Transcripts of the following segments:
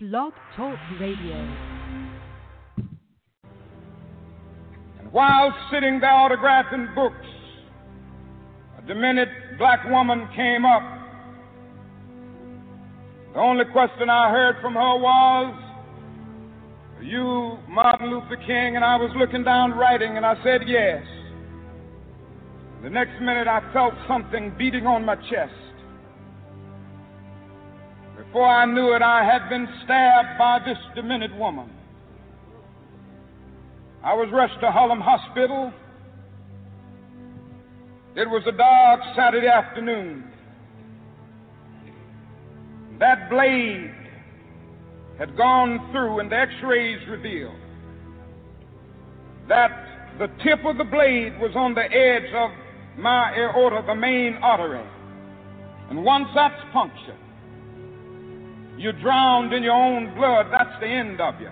Blog Talk Radio. And while sitting there autographing books, a demented black woman came up. The only question I heard from her was, Are you Martin Luther King? And I was looking down writing and I said, Yes. The next minute I felt something beating on my chest. Before I knew it, I had been stabbed by this demented woman. I was rushed to Harlem Hospital. It was a dark Saturday afternoon. That blade had gone through, and the x rays revealed that the tip of the blade was on the edge of my aorta, the main artery. And once that's punctured, you're drowned in your own blood. That's the end of you.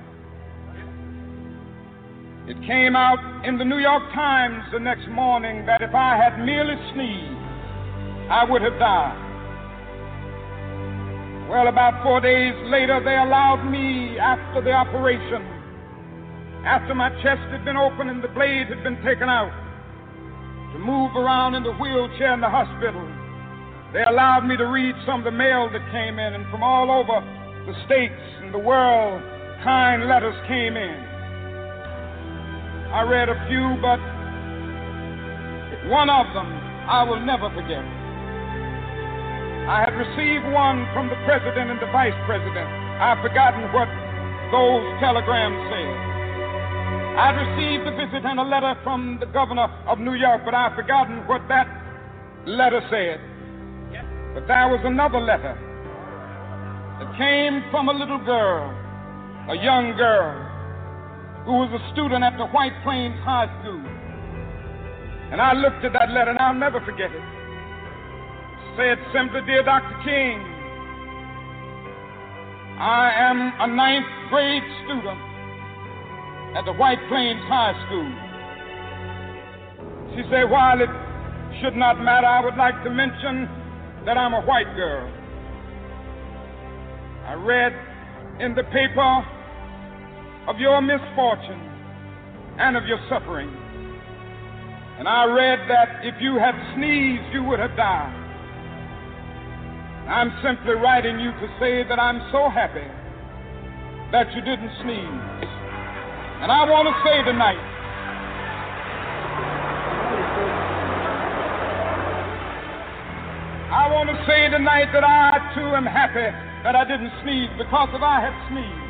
It came out in the New York Times the next morning that if I had merely sneezed, I would have died. Well, about four days later, they allowed me, after the operation, after my chest had been opened and the blade had been taken out, to move around in the wheelchair in the hospital. They allowed me to read some of the mail that came in, and from all over the states and the world, kind letters came in. I read a few, but one of them I will never forget. I had received one from the president and the vice president. I've forgotten what those telegrams said. I received a visit and a letter from the governor of New York, but I've forgotten what that letter said. But there was another letter that came from a little girl, a young girl, who was a student at the White Plains High School. And I looked at that letter and I'll never forget it. It said simply, Dear Dr. King, I am a ninth grade student at the White Plains High School. She said, While it should not matter, I would like to mention that I'm a white girl. I read in the paper of your misfortune and of your suffering. And I read that if you had sneezed, you would have died. I'm simply writing you to say that I'm so happy that you didn't sneeze. And I want to say tonight, I want to say tonight that I too am happy that I didn't sneeze because if I had sneezed,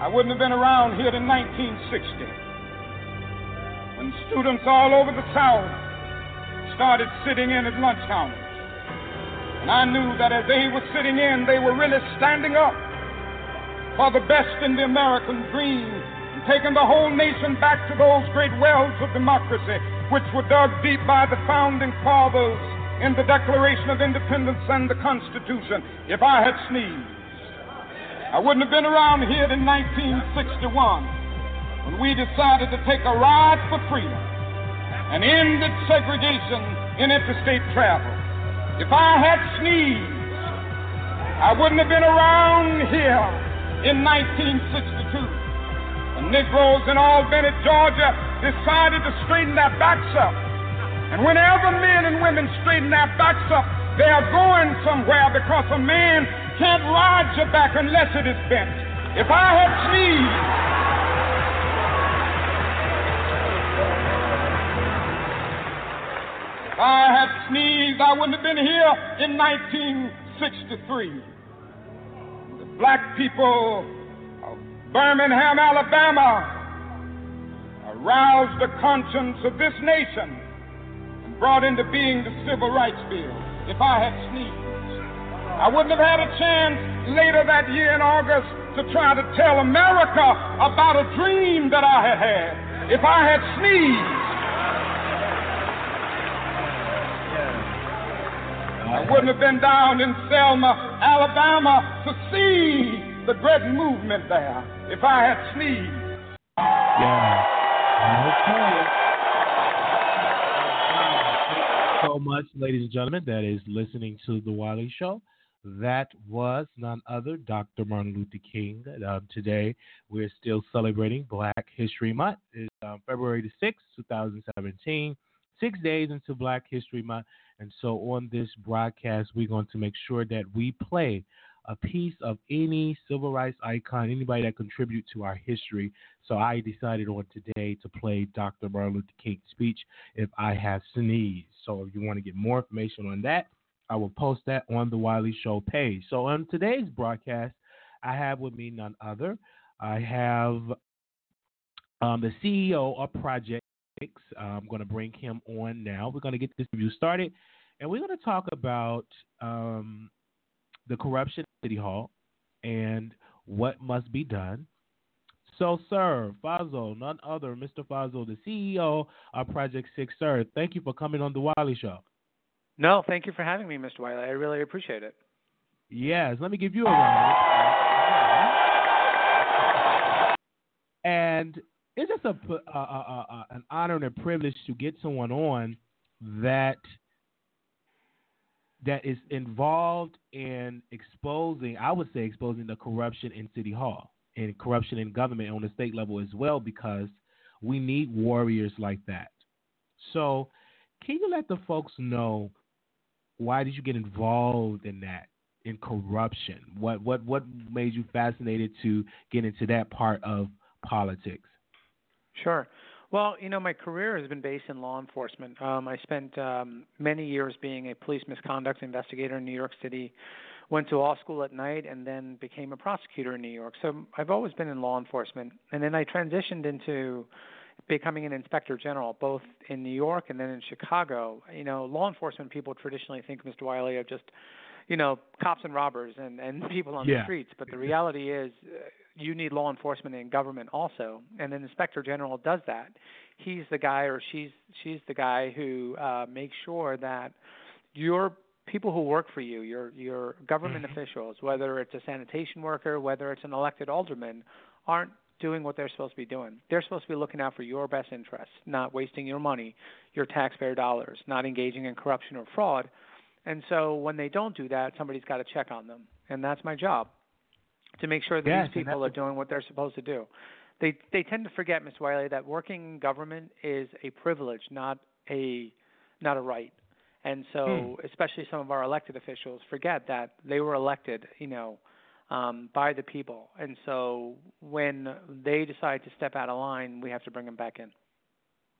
I wouldn't have been around here in 1960 when students all over the South started sitting in at lunch counters. And I knew that as they were sitting in, they were really standing up for the best in the American dream and taking the whole nation back to those great wells of democracy which were dug deep by the founding fathers in the Declaration of Independence and the Constitution if I had sneezed. I wouldn't have been around here in 1961 when we decided to take a ride for freedom and ended segregation in interstate travel. If I had sneezed, I wouldn't have been around here in 1962. The Negroes in Albany, Georgia decided to straighten their backs up and whenever men and women straighten their backs up, they are going somewhere because a man can't ride your back unless it is bent. If I had sneezed, if I had sneezed, I wouldn't have been here in 1963. The black people of Birmingham, Alabama, aroused the conscience of this nation brought into being the Civil Rights Bill. If I had sneezed, I wouldn't have had a chance later that year in August to try to tell America about a dream that I had had. If I had sneezed, I wouldn't have been down in Selma, Alabama to see the great movement there if I had sneezed. Yeah. Okay so much, ladies and gentlemen, that is listening to The Wiley Show. That was none other Dr. Martin Luther King. Uh, today, we're still celebrating Black History Month. It's um, February the 6th, 2017, six days into Black History Month. And so, on this broadcast, we're going to make sure that we play a piece of any civil rights icon, anybody that contribute to our history. So I decided on today to play Dr. Martin Luther King's speech, If I Have Sneezed. So if you want to get more information on that, I will post that on the Wiley Show page. So on today's broadcast, I have with me none other. I have um, the CEO of Project Six. I'm going to bring him on now. We're going to get this review started, and we're going to talk about um, the corruption at City Hall and what must be done. So, sir, Fazo, none other, Mr. Fazo, the CEO of Project Six, sir, thank you for coming on the Wiley Show. No, thank you for having me, Mr. Wiley. I really appreciate it. Yes, let me give you a round. And it's just a, a, a, a, an honor and a privilege to get someone on that that is involved in exposing, I would say, exposing the corruption in City Hall and corruption in government on the state level as well, because we need warriors like that. So, can you let the folks know why did you get involved in that in corruption? What what what made you fascinated to get into that part of politics? Sure. Well, you know, my career has been based in law enforcement. Um, I spent um, many years being a police misconduct investigator in New York City. Went to law school at night and then became a prosecutor in New York. So I've always been in law enforcement. And then I transitioned into becoming an inspector general, both in New York and then in Chicago. You know, law enforcement people traditionally think, Mr. Wiley, of just, you know, cops and robbers and and people on yeah. the streets. But the reality is, uh, you need law enforcement and government also, and an inspector general does that. He's the guy, or she's she's the guy who uh, makes sure that your people who work for you, your your government mm-hmm. officials, whether it's a sanitation worker, whether it's an elected alderman, aren't doing what they're supposed to be doing. They're supposed to be looking out for your best interests, not wasting your money, your taxpayer dollars, not engaging in corruption or fraud. And so when they don't do that, somebody's got to check on them. And that's my job to make sure that yes, these people are doing what they're supposed to do. They they tend to forget, Ms. Wiley, that working in government is a privilege, not a not a right. And so, hmm. especially some of our elected officials forget that they were elected, you know, um, by the people. And so when they decide to step out of line, we have to bring them back in.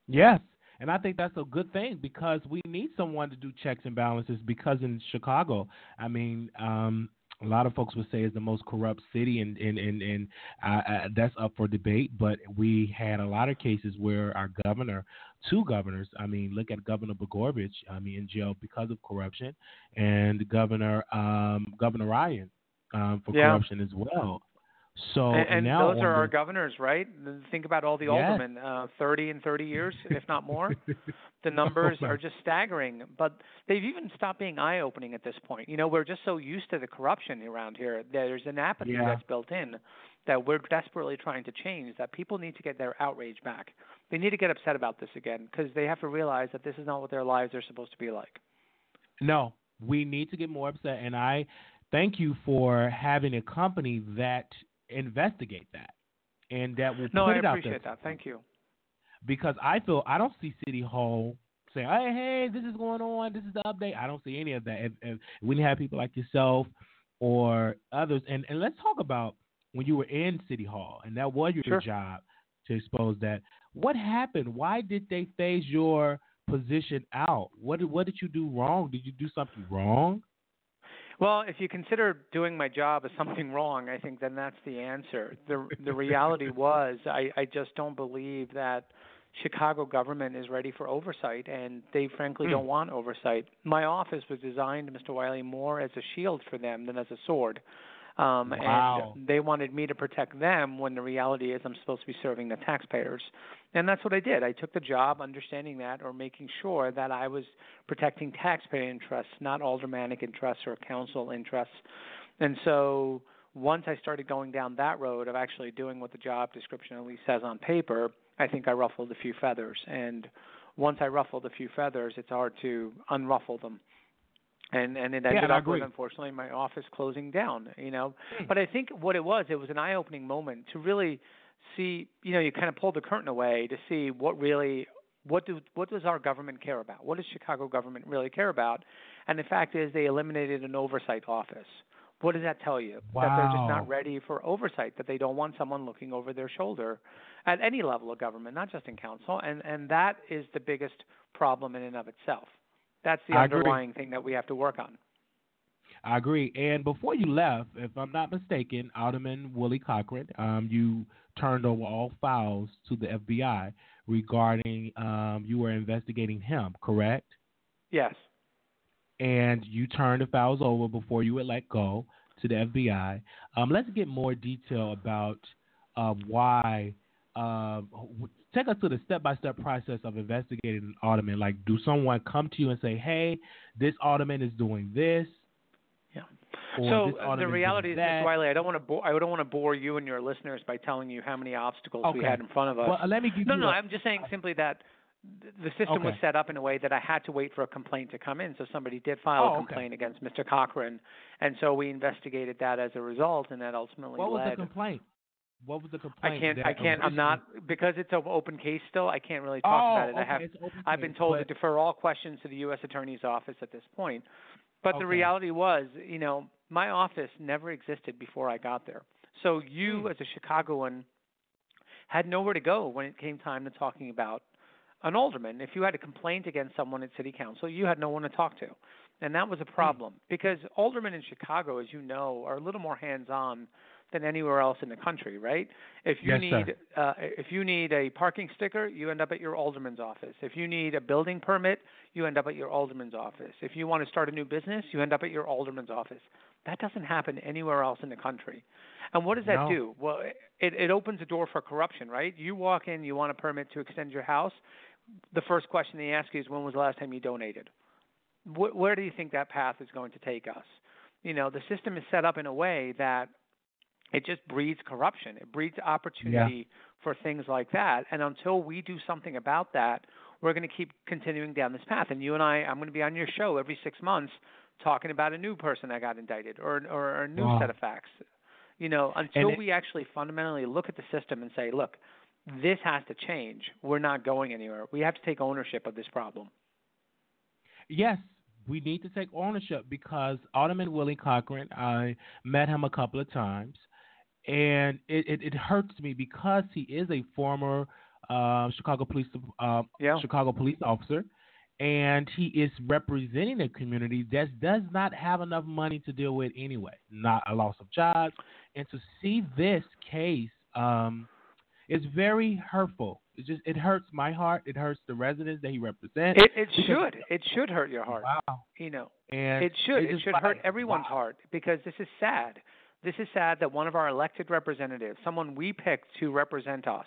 Yes. And I think that's a good thing because we need someone to do checks and balances. Because in Chicago, I mean, um, a lot of folks would say is the most corrupt city, and and and, and uh, uh, that's up for debate. But we had a lot of cases where our governor, two governors, I mean, look at Governor Blagojevich, I mean, in jail because of corruption, and Governor um, Governor Ryan um, for yeah. corruption as well. So and, and now those are our governors, right? Think about all the yes. aldermen, uh, 30 and 30 years, if not more. the numbers are just staggering. But they've even stopped being eye-opening at this point. You know, we're just so used to the corruption around here. There's an apathy yeah. that's built in that we're desperately trying to change. That people need to get their outrage back. They need to get upset about this again because they have to realize that this is not what their lives are supposed to be like. No, we need to get more upset, and I thank you for having a company that investigate that and that will no, put I it out there. No, I appreciate that. Thank you. Because I feel I don't see City Hall saying, "Hey, hey, this is going on. This is the update." I don't see any of that. If, if when you have people like yourself or others, and and let's talk about when you were in City Hall and that was your sure. job to expose that. What happened? Why did they phase your position out? What did what did you do wrong? Did you do something wrong? Well, if you consider doing my job as something wrong, I think then that's the answer. The the reality was I, I just don't believe that Chicago government is ready for oversight and they frankly mm. don't want oversight. My office was designed, Mr. Wiley, more as a shield for them than as a sword. Um, wow. And they wanted me to protect them when the reality is I'm supposed to be serving the taxpayers. And that's what I did. I took the job understanding that or making sure that I was protecting taxpayer interests, not aldermanic interests or council interests. And so once I started going down that road of actually doing what the job description at least says on paper, I think I ruffled a few feathers. And once I ruffled a few feathers, it's hard to unruffle them. And and it ended yeah, up with unfortunately my office closing down. You know, hmm. but I think what it was, it was an eye-opening moment to really see. You know, you kind of pulled the curtain away to see what really what do what does our government care about? What does Chicago government really care about? And the fact is, they eliminated an oversight office. What does that tell you? Wow. That they're just not ready for oversight. That they don't want someone looking over their shoulder at any level of government, not just in council. And and that is the biggest problem in and of itself. That's the I underlying agree. thing that we have to work on. I agree. And before you left, if I'm not mistaken, Alderman Willie Cochran, um, you turned over all files to the FBI regarding um, you were investigating him, correct? Yes. And you turned the files over before you were let go to the FBI. Um, let's get more detail about uh, why. Uh, take us to the step-by-step process of investigating an alderman. Like, do someone come to you and say, "Hey, this alderman is doing this"? Yeah. So uh, the reality is, Mr. Wiley, I don't want to bo- I don't want to bore you and your listeners by telling you how many obstacles okay. we had in front of us. Well, let me give no, you no. A... I'm just saying simply that the system okay. was set up in a way that I had to wait for a complaint to come in. So somebody did file oh, a complaint okay. against Mr. Cochran, and so we investigated that as a result, and that ultimately what led. was the complaint? What was the complaint? I can't. I can't. I'm not because it's an open case still. I can't really talk oh, about it. Okay, I have. I've been told but... to defer all questions to the U.S. Attorney's office at this point. But okay. the reality was, you know, my office never existed before I got there. So you, hmm. as a Chicagoan, had nowhere to go when it came time to talking about an alderman. If you had a complaint against someone at city council, you had no one to talk to. And that was a problem hmm. because aldermen in Chicago, as you know, are a little more hands-on than anywhere else in the country, right? If you yes, need uh, if you need a parking sticker, you end up at your alderman's office. If you need a building permit, you end up at your alderman's office. If you want to start a new business, you end up at your alderman's office. That doesn't happen anywhere else in the country. And what does that no. do? Well, it, it opens a door for corruption, right? You walk in, you want a permit to extend your house. The first question they ask you is, when was the last time you donated? Wh- where do you think that path is going to take us? You know, the system is set up in a way that it just breeds corruption. It breeds opportunity yeah. for things like that. And until we do something about that, we're going to keep continuing down this path. And you and I, I'm going to be on your show every six months talking about a new person that got indicted or, or a new wow. set of facts. You know, until it, we actually fundamentally look at the system and say, look, this has to change. We're not going anywhere. We have to take ownership of this problem. Yes, we need to take ownership because Alderman Willie Cochran, I met him a couple of times and it, it, it, hurts me because he is a former uh, Chicago police uh, yeah. Chicago police officer, and he is representing a community that does not have enough money to deal with anyway, not a loss of jobs, and to see this case um, is very hurtful. It just it hurts my heart. It hurts the residents that he represents. It, it should. It should hurt your heart. Wow. You know. And it should. It, it should hurt everyone's wow. heart because this is sad. This is sad that one of our elected representatives, someone we picked to represent us,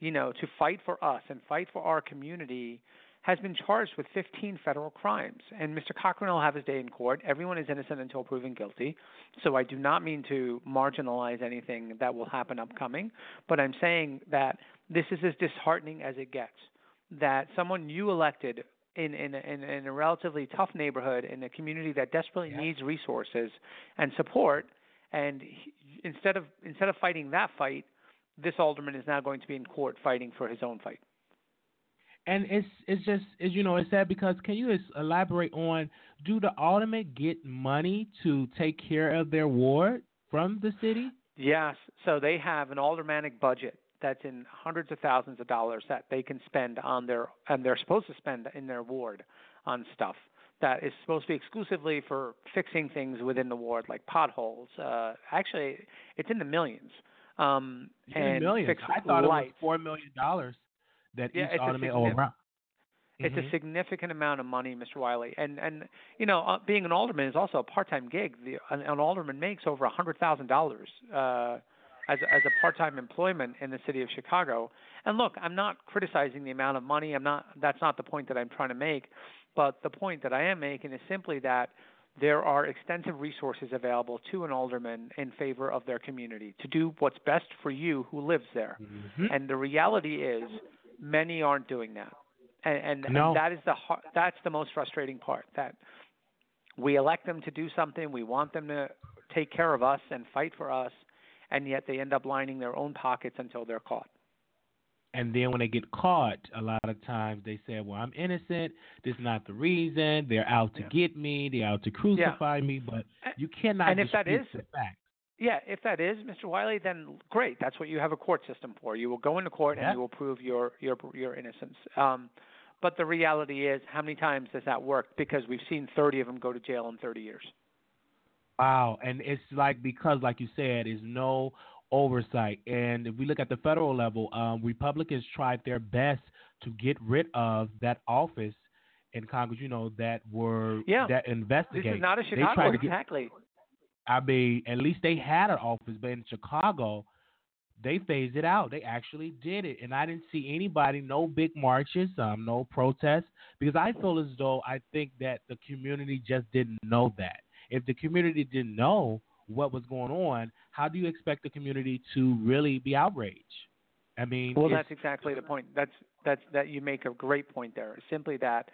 you know, to fight for us and fight for our community, has been charged with 15 federal crimes. And Mr. Cochran will have his day in court. Everyone is innocent until proven guilty. So I do not mean to marginalize anything that will happen upcoming, but I'm saying that this is as disheartening as it gets. That someone you elected in in in, in a relatively tough neighborhood in a community that desperately yeah. needs resources and support and he, instead of instead of fighting that fight, this alderman is now going to be in court fighting for his own fight. And it's it's just it's, you know it's sad because can you elaborate on do the aldermen get money to take care of their ward from the city? Yes, so they have an aldermanic budget that's in hundreds of thousands of dollars that they can spend on their and they're supposed to spend in their ward on stuff that is supposed to be exclusively for fixing things within the ward, like potholes. Uh, actually, it's in the millions. Um, it's and in millions. I thought lights. it was four million dollars that yeah, each alderman owe around. It's mm-hmm. a significant amount of money, Mr. Wiley, and and you know, uh, being an alderman is also a part-time gig. The, an, an alderman makes over a hundred thousand uh, dollars as as a part-time employment in the city of Chicago. And look, I'm not criticizing the amount of money. I'm not. That's not the point that I'm trying to make. But the point that I am making is simply that there are extensive resources available to an alderman in favor of their community to do what's best for you who lives there. Mm-hmm. And the reality is, many aren't doing that. And, and, no. and that is the that's the most frustrating part. That We elect them to do something. We want them to take care of us and fight for us, and yet they end up lining their own pockets until they're caught. And then when they get caught, a lot of times they say, "Well, I'm innocent. This is not the reason. They're out to Yeah. get me. They're out to crucify me." But you cannot and if that dispute the fact. Yeah, if that is Mr. Wiley, then great. That's what you have a court system for. You will go into court Yeah. and you will prove your your your innocence. Um, but the reality is, how many times has that worked? Because we've seen 30 of them go to jail in 30 years. Wow, and it's like because, like you said, is no oversight. And if we look at the federal level, um, Republicans tried their best to get rid of that office in Congress. You know that were Yeah. that This is not a They Chicago tried to get- exactly. I mean, at least they had an office, but in Chicago, they phased it out. They actually did it, and I didn't see anybody, no big marches, um, no protests, because I feel as though I think that the community just didn't know that. If the community didn't know what was going on, how do you expect the community to really be outraged? I mean, Well, that's exactly the point. That's that's that you make a great point there. Simply that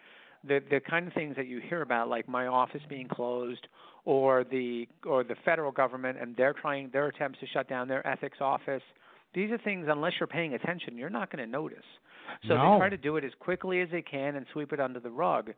the the kind of things that you hear about, like my office being closed, or the or the federal government and they're trying their attempts to shut down their ethics office. These are things, unless you're paying attention, you're not going to notice. So No. they try to do it as quickly as they can and sweep it under the rug.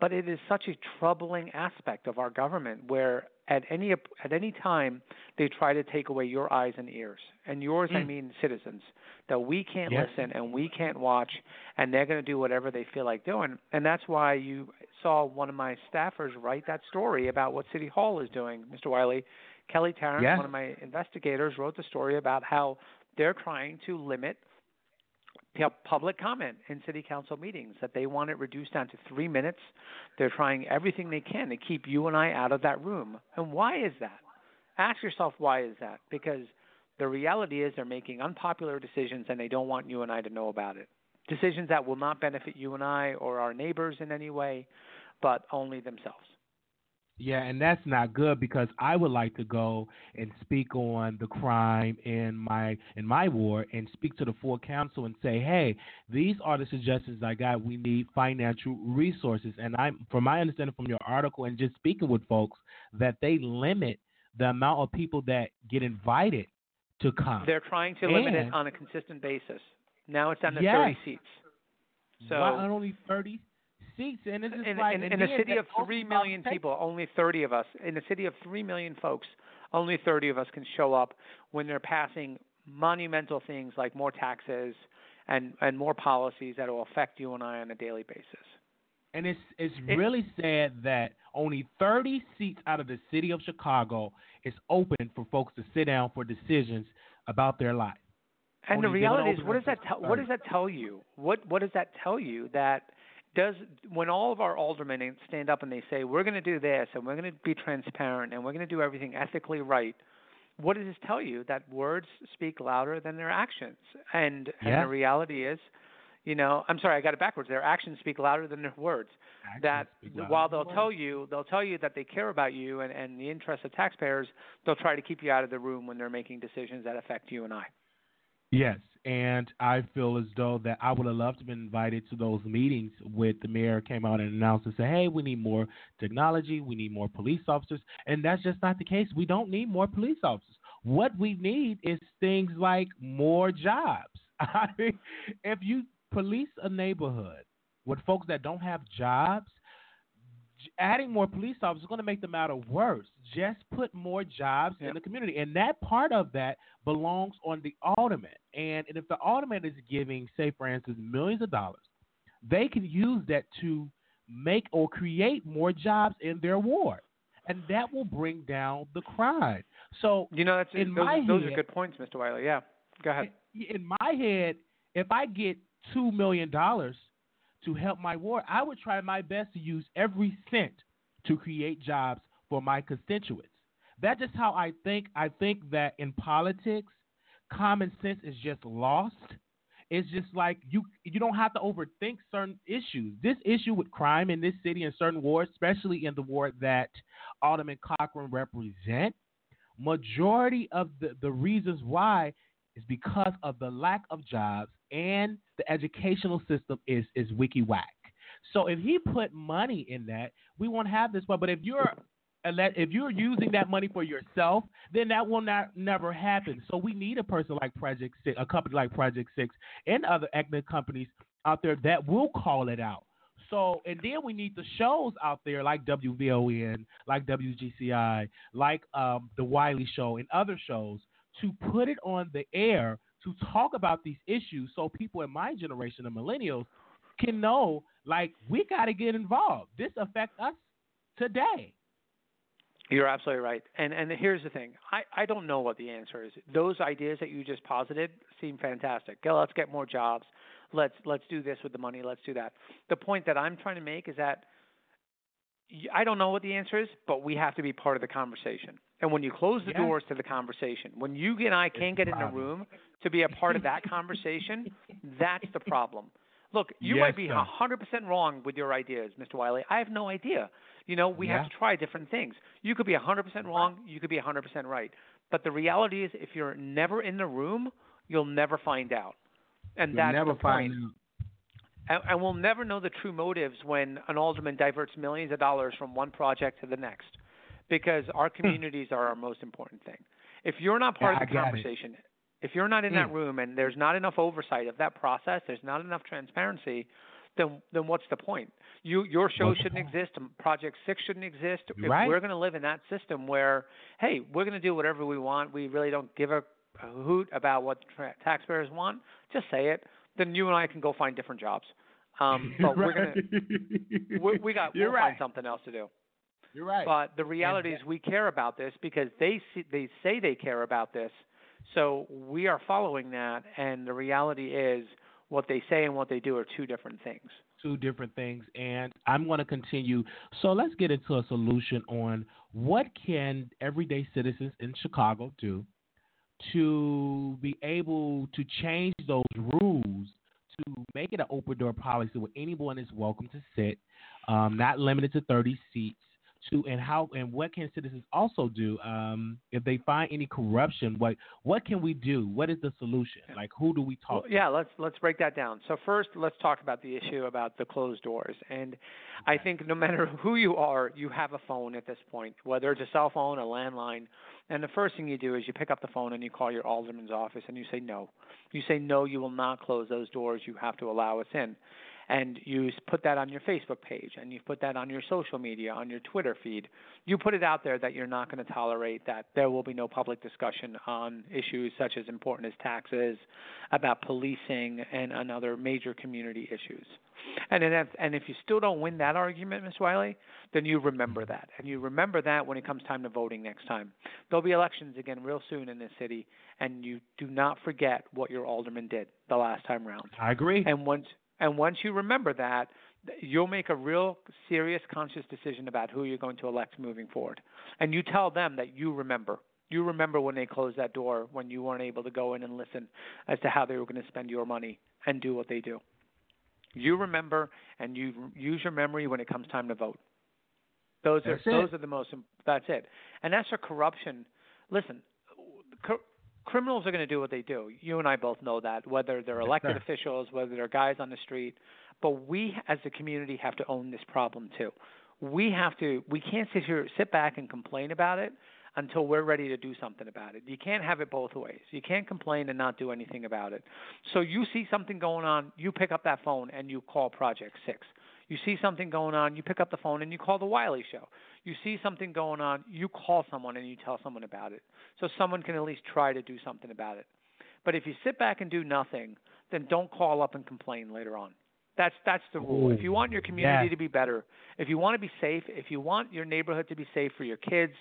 But it is such a troubling aspect of our government where at any at any time they try to take away your eyes and ears. And yours I Mm. mean citizens. That we can't Yes. listen and we can't watch and they're going to do whatever they feel like doing. And that's why you saw one of my staffers write that story about what City Hall is doing, Mr. Wiley. Kelly Tarrant, Yes. one of my investigators, wrote the story about how they're trying to limit public comment in city council meetings that they want it reduced down to three minutes. They're trying everything they can to keep you and I out of that room. And why is that? Ask yourself why is that? Because the reality is they're making unpopular decisions and they don't want you and I to know about it. Decisions that will not benefit you and I or our neighbors in any way, but only themselves. Yeah, and that's not good because I would like to go and speak on the crime in my in my ward and speak to the full council and say, hey, these are the suggestions I got. We need financial resources, and I'm from my understanding from your article and just speaking with folks that they limit the amount of people that get invited to come. They're trying to limit it on a consistent basis. Now it's down to Yes. 30 seats. So not only thirty seats? And it's just in, like in, in a city of also three about million take- people, only 30 of us. In a city of three million folks, only 30 of us can show up when they're passing monumental things like more taxes and and more policies that will affect you and I on a daily basis. And it's it's It- really sad that only 30 seats out of the city of Chicago is open for folks to sit down for decisions about their life. And the Only they don't reality is, what does that tell? What does that tell you? What what does that tell you? That does when all of our aldermen stand up and they say we're going to do this and we're going to be transparent and we're going to do everything ethically right. What does this tell you? That words speak louder than their actions, and Yeah. and the reality is, you know, I'm sorry, I got it backwards. Their actions speak louder than their words. that Actions louder while they'll tell you they'll tell you that they care about you and and the interests of taxpayers, they'll try to keep you out of the room when they're making decisions that affect you and I. Yes, and I feel as though that I would have loved to have been invited to those meetings with the mayor came out and announced and said, "Hey, we need more technology, we need more police officers," and that's just not the case. We don't need more police officers. What we need is things like more jobs. I mean, if you police a neighborhood with folks that don't have jobs, adding more police officers is going to make the matter worse. Just put more jobs Yep. in the community, and that part of that belongs on the alderman. And, and if the alderman is giving, say, for instance, millions of dollars, they can use that to make or create more jobs in their ward, and that will bring down the crime. So You know, that's In those, my those are good points, Mr. Wiley. Yeah, go ahead. in in my head, if I get two million dollars to help my ward, I would try my best to use every cent to create jobs for my constituents. That's just how I think. I think that in politics, common sense is just lost. It's just like you you don't have to overthink certain issues. This issue with crime in this city and certain wards, especially in the ward that Alderman Cochran represent, majority of the, the reasons why is because of the lack of jobs and the educational system is is wiki whack. So if he put money in that, we won't have this. But if you're if you're using that money for yourself, then that will not never happen. So we need a person like Project Six, a company like Project Six, and other ethnic companies out there that will call it out. So, and then we need the shows out there like WVON, like WGCI, like um, The Wiley Show, and other shows to put it on the air to talk about these issues so people in my generation, the millennials, can know like we got to get involved. This affects us today. You're absolutely right. And and here's the thing. I, I don't know what the answer is. Those ideas that you just posited seem fantastic. Okay, let's get more jobs. Let's let's do this with the money. Let's do that. The point that I'm trying to make is that I don't know what the answer is, but we have to be part of the conversation. And when you close the yeah. doors to the conversation, when you and I can't get in a room to be a part of that conversation, that's the problem. Look, you yes, might be a 100% wrong with your ideas, Mr. Wiley. I have no idea. You know, we yeah. have to try different things. You could be 100% wrong, you could be 100% right. But the reality is, if you're never in the room, you'll never find out. And you'll that's never the find point. And, and we'll never know the true motives when an alderman diverts millions of dollars from one project to the next, because our hmm. communities are our most important thing. If you're not part yeah, of the conversation, it. if you're not in mm. that room and there's not enough oversight of that process, there's not enough transparency, then then what's the point? You your show what's shouldn't exist. Project Six shouldn't exist. If we're going to live in that system where, hey, we're going to do whatever we want, we really don't give a, hoot about what tra- taxpayers want. Just say it. Then you and I can go find different jobs. Um, but we're gonna we, we got You're we'll right. find something else to do. You're right. But the reality and, is we care about this because they see, they say they care about this. So we are following that and the reality is what they say and what they do are two different things. Two different things and I'm going to continue. So let's get into a solution on what can everyday citizens in Chicago do to be able to change those rules to make it an open door policy where anyone is welcome to sit, um, not limited to 30 seats. To and how and what can citizens also do um, if they find any corruption? What what can we do? What is the solution? Like who do we talk? Well, yeah, let's let's break that down. So first, let's talk about the issue about the closed doors. And I think no matter who you are, you have a phone at this point, whether it's a cell phone, a landline. And the first thing you do is you pick up the phone and you call your alderman's office and you say no. You say no, you will not close those doors. You have to allow us in and you put that on your Facebook page and you put that on your social media, on your Twitter feed. You put it out there that you're not going to tolerate that there will be no public discussion on issues such as important as taxes, about policing, and, and other major community issues. And if, and if you still don't win that argument, Ms. Wiley, then you remember that. And you remember that when it comes time to voting next time. There'll be elections again real soon in this city, and you do not forget what your alderman did the last time round. I agree. And once and once you remember that, you'll make a real serious conscious decision about who you're going to elect moving forward. And you tell them that you remember. You remember when they closed that door when you weren't able to go in and listen as to how they were going to spend your money and do what they do. You remember and you use your memory when it comes time to vote. Those that's are it. those are the most that's it. And as for corruption, listen, criminals are going to do what they do. You and I both know that, whether they're elected officials, whether they're guys on the street. But we, as a community, have to own this problem too. We have to. We can't sit here, sit back, and complain about it until we're ready to do something about it. You can't have it both ways. You can't complain and not do anything about it. So you see something going on, you pick up that phone and you call Project Six. You see something going on, you pick up the phone and you call the Wiley Show. You see something going on, you call someone and you tell someone about it. So someone can at least try to do something about it. But if you sit back and do nothing, then don't call up and complain later on. That's that's the rule. Ooh, if you want your community yeah. to be better, if you want to be safe, if you want your neighborhood to be safe for your kids,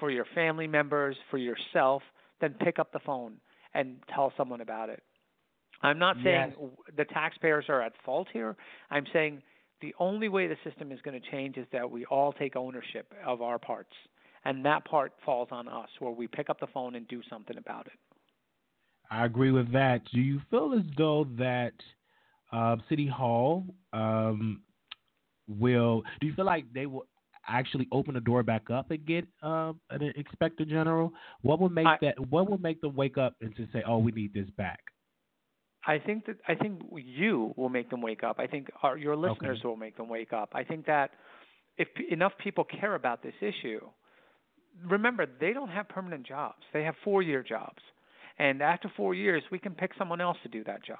for your family members, for yourself, then pick up the phone and tell someone about it. I'm not saying yes. the taxpayers are at fault here. I'm saying the only way the system is going to change is that we all take ownership of our parts. And that part falls on us, where we pick up the phone and do something about it. I agree with that. Do you feel as though that uh, City Hall um, will? Do you feel like they will actually open the door back up and get uh, an inspector general? What would make I, that? What would make them wake up and to say, "Oh, we need this back"? I think that I think you will make them wake up. I think our, your listeners Okay. will make them wake up. I think that if p- enough people care about this issue, remember they don't have permanent jobs. They have four-year jobs, and after four years, we can pick someone else to do that job.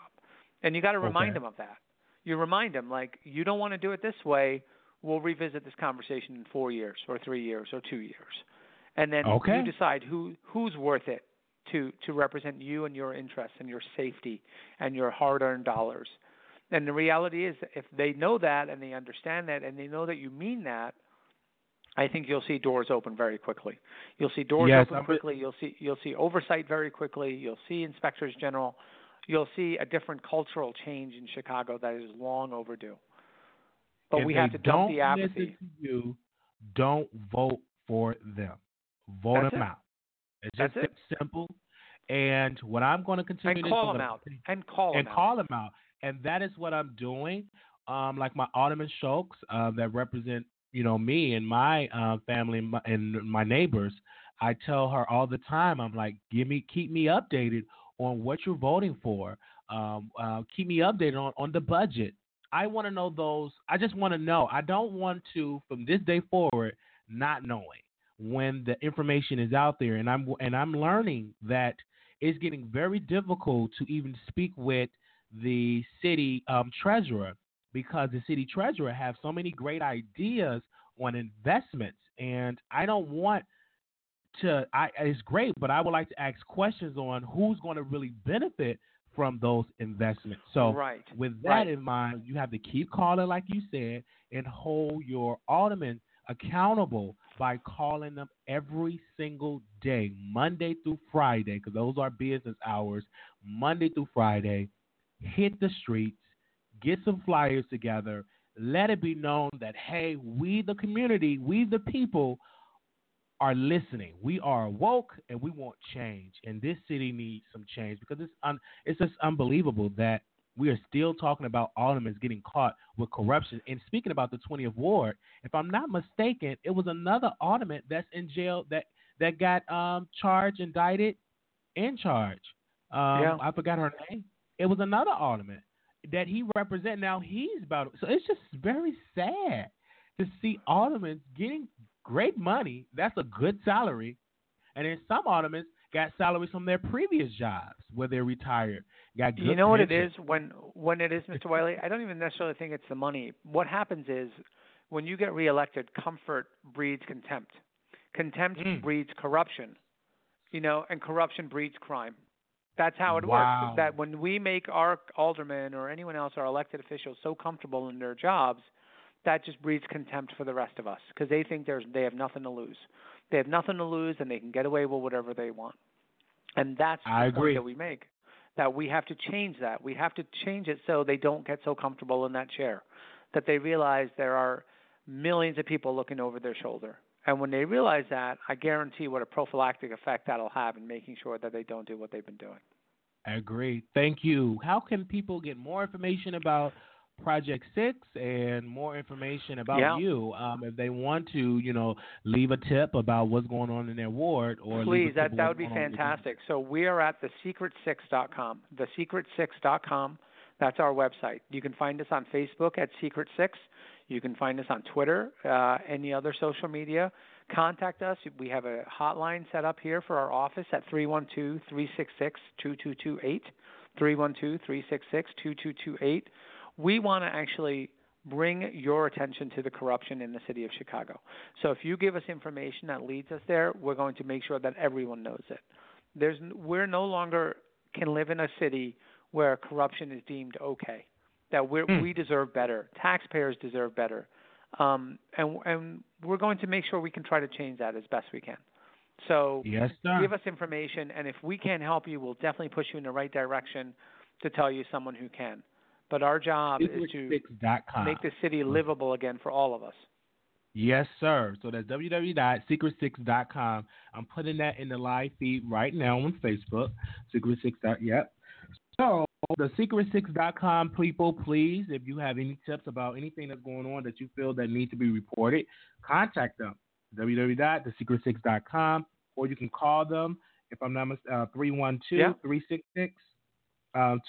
And you got to remind Okay. them of that. You remind them like you don't want to do it this way. We'll revisit this conversation in four years, or three years, or two years, and then Okay. you decide who who's worth it to to represent you and your interests and your safety and your hard-earned dollars. And the reality is, if they know that and they understand that and they know that you mean that, I think you'll see doors open very quickly. You'll see doors Yes, open quickly. You'll see you'll see oversight very quickly. You'll see inspectors general. You'll see a different cultural change in Chicago that is long overdue. But if we have to dump the apathy. Listen to you, don't vote for them. Vote That's them it. out. It's That's just it. simple. And what I'm going to continue And to call do, them out. And call and them out. call them out. And that is what I'm doing. Um, like my Alderman Schultz uh, that represent, you know, me and my uh, family and my, and my neighbors. I tell her all the time. I'm like, give me, keep me updated on what you're voting for. Um, uh, keep me updated on on the budget. I want to know those. I just want to know. I don't want to, from this day forward, not knowing when the information is out there. And I'm and I'm learning that it's getting very difficult to even speak with the city um, treasurer because the city treasurer have so many great ideas on investments, and I don't want to. I it's great, but I would like to ask questions on who's going to really benefit from those investments. So right. with that Right. in mind, you have to keep calling, like you said, and hold your alderman accountable by calling them every single day, Monday through Friday, because those are business hours, Monday through Friday. Hit the streets, get some flyers together, let it be known that, hey, we, the community, we, the people, are listening. We are woke and we want change. And this city needs some change because it's un- it's just unbelievable that we are still talking about aldermen getting caught with corruption. And speaking about the 20th ward, if I'm not mistaken, it was another alderman that's in jail that that got um, charged, indicted, in charge. Um, Yeah. I forgot her name. It was another alderman that he represent. Now he's about. So it's just very sad to see aldermen getting great money. That's a good salary, and then some aldermen got salaries from their previous jobs where they're retired. Got You know what it is when when it is, Mr. Wiley. I don't even necessarily think it's the money. What happens is when you get reelected, comfort breeds contempt. Contempt Mm. breeds corruption. You know, and corruption breeds crime. That's how it Wow. works. That when we make our aldermen or anyone else, our elected officials, so comfortable in their jobs, that just breeds contempt for the rest of us because they think there's they have nothing to lose. They have nothing to lose and they can get away with whatever they want. And that's the I point agree. that we make. That we have to change that. We have to change it so they don't get so comfortable in that chair. That they realize there are millions of people looking over their shoulder. And when they realize that, I guarantee what a prophylactic effect that'll have in making sure that they don't do what they've been doing. I agree. Thank you. How can people get more information about Project Six and more information about Yeah. you um, if they want to, you know, leave a tip about what's going on in their ward or Please, that that would be going on with them? fantastic. So we are at thesecret6.com. Thesecret6.com. That's our website. You can find us on Facebook at Secret Six. You can find us on Twitter, uh, any other social media. Contact us. We have a hotline set up here for our office at 312-366-2228. 312-366-2228. We want to actually bring your attention to the corruption in the city of Chicago. So if you give us information that leads us there, we're going to make sure that everyone knows it. There's we're no longer can live in a city where corruption is deemed okay. That we Hmm. we deserve better. Taxpayers deserve better. Um, and and we're going to make sure we can try to change that as best we can. So Yes, sir. give us information, and if we can't help you, we'll definitely push you in the right direction to tell you someone who can. But our job is to Secret6.com. make the city livable again for all of us. Yes, sir. So that's www.secret6.com. I'm putting that in the live feed right now on Facebook. Secret6. Yep. So the secret6.com people, please, if you have any tips about anything that's going on that you feel that need to be reported, contact them. www.thesecret6.com or you can call them if I'm not mis- uh 312 366 Um,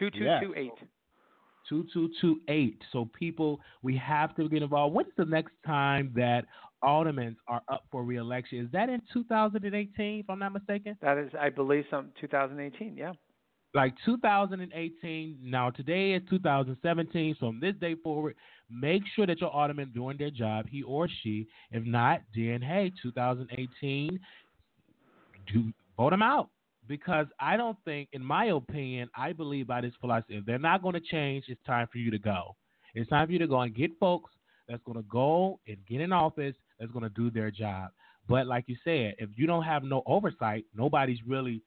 two two eight. Two two two eight. 2228. So, people, we have to get involved. When's the next time that aldermen are up for reelection? Is that in 2018, if I'm not mistaken? That is, I believe, some 2018, yeah. Like 2018. Now, today is 2017. So, from this day forward, make sure that your alderman doing their job, he or she. If not, then, hey, 2018, do vote them out because I don't think, in my opinion, I believe by this philosophy, if they're not going to change, it's time for you to go. It's time for you to go and get folks that's going to go and get in office that's going to do their job. But like you said, if you don't have no oversight, nobody's really,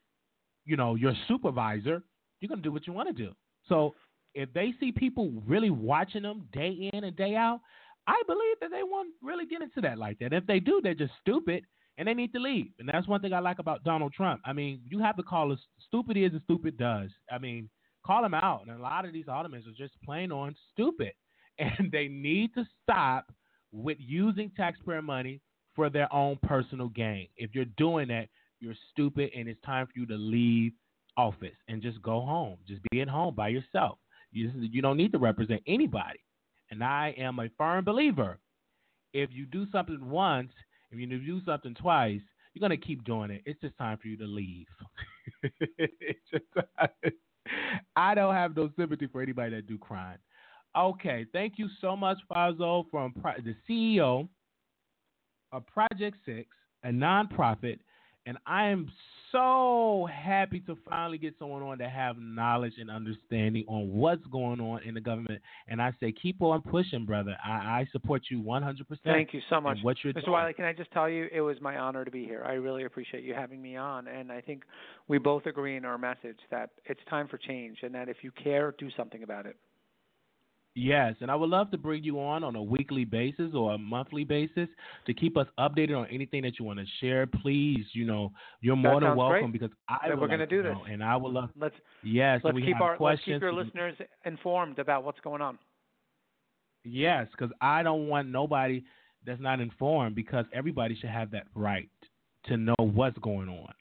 you know, your supervisor, you're going to do what you want to do. So if they see people really watching them day in and day out, I believe that they won't really get into that like that. If they do, they're just stupid and they need to leave. And that's one thing I like about Donald Trump. I mean, you have to call us stupid is and stupid does. I mean, call them out. And a lot of these aldermen are just plain on stupid. And they need to stop with using taxpayer money for their own personal gain. If you're doing that, you're stupid and it's time for you to leave office and just go home. Just be at home by yourself. You, you don't need to represent anybody. And I am a firm believer if you do something once if you do something twice, you're gonna keep doing it. It's just time for you to leave. just, I don't have no sympathy for anybody that do crime. Okay, thank you so much, Fazo, from the CEO of Project Six, a nonprofit, and I am so happy to finally get someone on to have knowledge and understanding on what's going on in the government. And I say, keep on pushing, brother. I, I support you 100%. Thank you so much. What you're Mr. doing. Wiley, can I just tell you, it was my honor to be here. I really appreciate you having me on. And I think we both agree in our message that it's time for change and that if you care, do something about it. Yes, and I would love to bring you on on a weekly basis or a monthly basis to keep us updated on anything that you want to share. Please, you know, you're more that than welcome great. because I we're like going to do this, and I would love. Let's yes, let's we keep our let's keep your listeners informed about what's going on. Yes, because I don't want nobody that's not informed because everybody should have that right to know what's going on,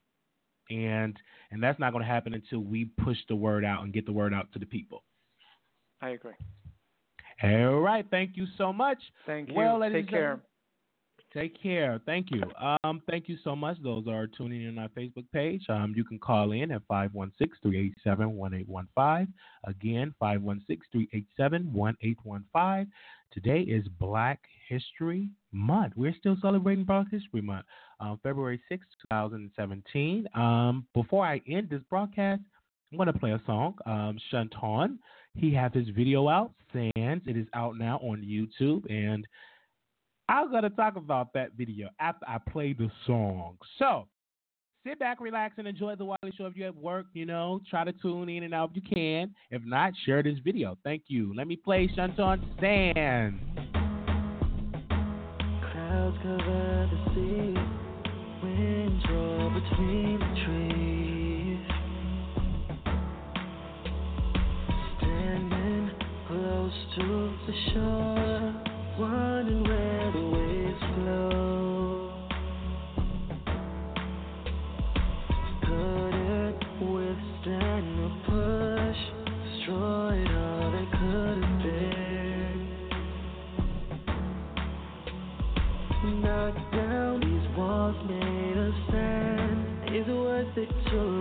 and and that's not going to happen until we push the word out and get the word out to the people. I agree. All right. Thank you so much. Thank you. Well, Take care. Take care. Thank you. Um, thank you so much. Those are tuning in on our Facebook page. Um, you can call in at 516-387-1815. Again, 516-387-1815. Today is Black History Month. We're still celebrating Black History Month, um, February 6, 2017. Um, before I end this broadcast, I'm going to play a song. Um, Shanton, he has his video out, Sands. It is out now on YouTube, and I'm to talk about that video after I play the song. So sit back, relax, and enjoy the Wiley Show. If you're at work, you know, try to tune in and out if you can. If not, share this video. Thank you. Let me play Shanton Sands. Clouds cover the sea, wind draw between the trees. To the shore, wondering where the waves flow. Couldn't withstand the push, destroyed all could have been. Down these walls made of sand. Is it worth it to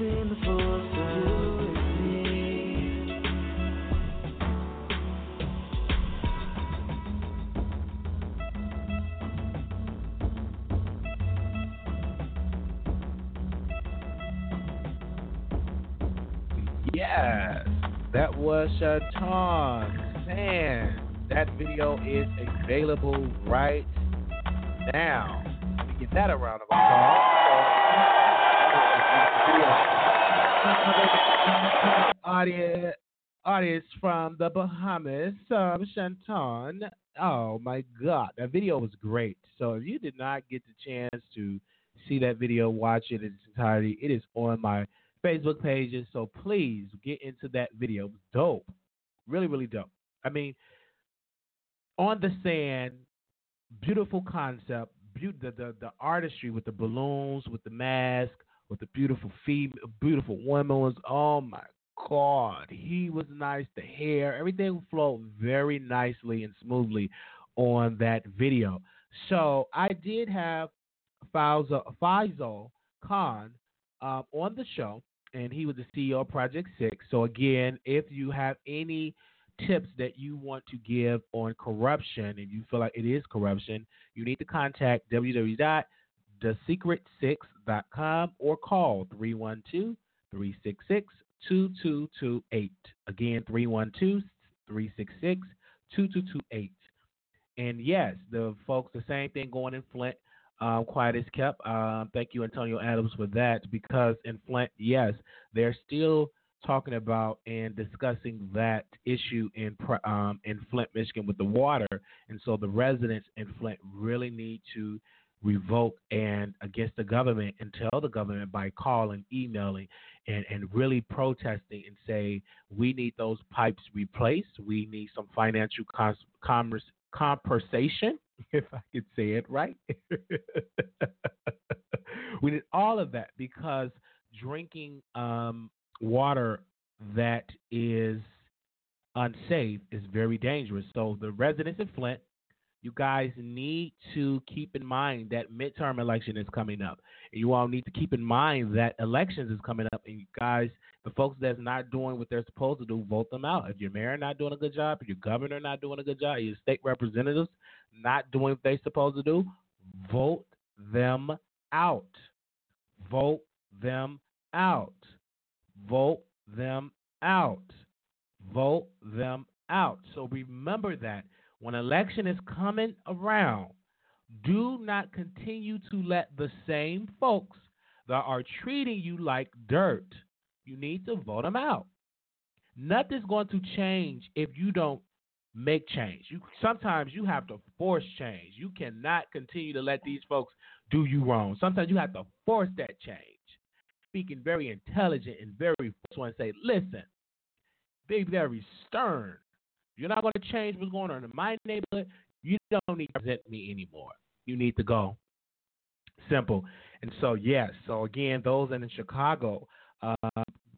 Yes, that was Shatan Sand. That video is available right now. Let me get that a round of applause. Audience, audience from the Bahamas, um, Shanton. Oh my God, that video was great. So if you did not get the chance to see that video, watch it in its entirety. It is on my Facebook pages. So please get into that video. It was dope. Really, really dope. I mean, on the sand, beautiful concept, beau- the, the the artistry with the balloons, with the mask, with the beautiful female, beautiful woman was. Oh my God, he was nice. The hair, everything flowed very nicely and smoothly on that video. So I did have Faisal, Faisal Khan um, on the show, and he was the CEO of Project Six. So again, if you have any tips that you want to give on corruption and you feel like it is corruption, you need to contact www.thesecret6.com or call 312 366 2228. Again, 312 366 2228. And yes, the folks, the same thing going in Flint. Um, quiet is kept. Um, thank you, Antonio Adams, for that. Because in Flint, yes, they're still talking about and discussing that issue in um, in Flint, Michigan, with the water. And so the residents in Flint really need to revoke and against the government and tell the government by calling, emailing, and, and really protesting and say we need those pipes replaced. We need some financial cons- commerce compensation, if I could say it right. we need all of that because drinking um, water that is unsafe is very dangerous. So the residents of Flint, you guys need to keep in mind that midterm election is coming up. And You all need to keep in mind that elections is coming up, and you guys, the folks that's not doing what they're supposed to do, vote them out. If your mayor not doing a good job, if your governor not doing a good job, your state representatives not doing what they're supposed to do, vote them out. Vote them out. Vote them out. Vote them out. So remember that when election is coming around, do not continue to let the same folks that are treating you like dirt. You need to vote them out. Nothing's going to change if you don't make change. You sometimes you have to force change. You cannot continue to let these folks do you wrong. Sometimes you have to force that change. Speaking very intelligent and very forceful and say, listen, be very stern. You're not going to change what's going on in my neighborhood. You don't need to represent me anymore. You need to go. Simple. And so, yes. So, again, those in Chicago, uh,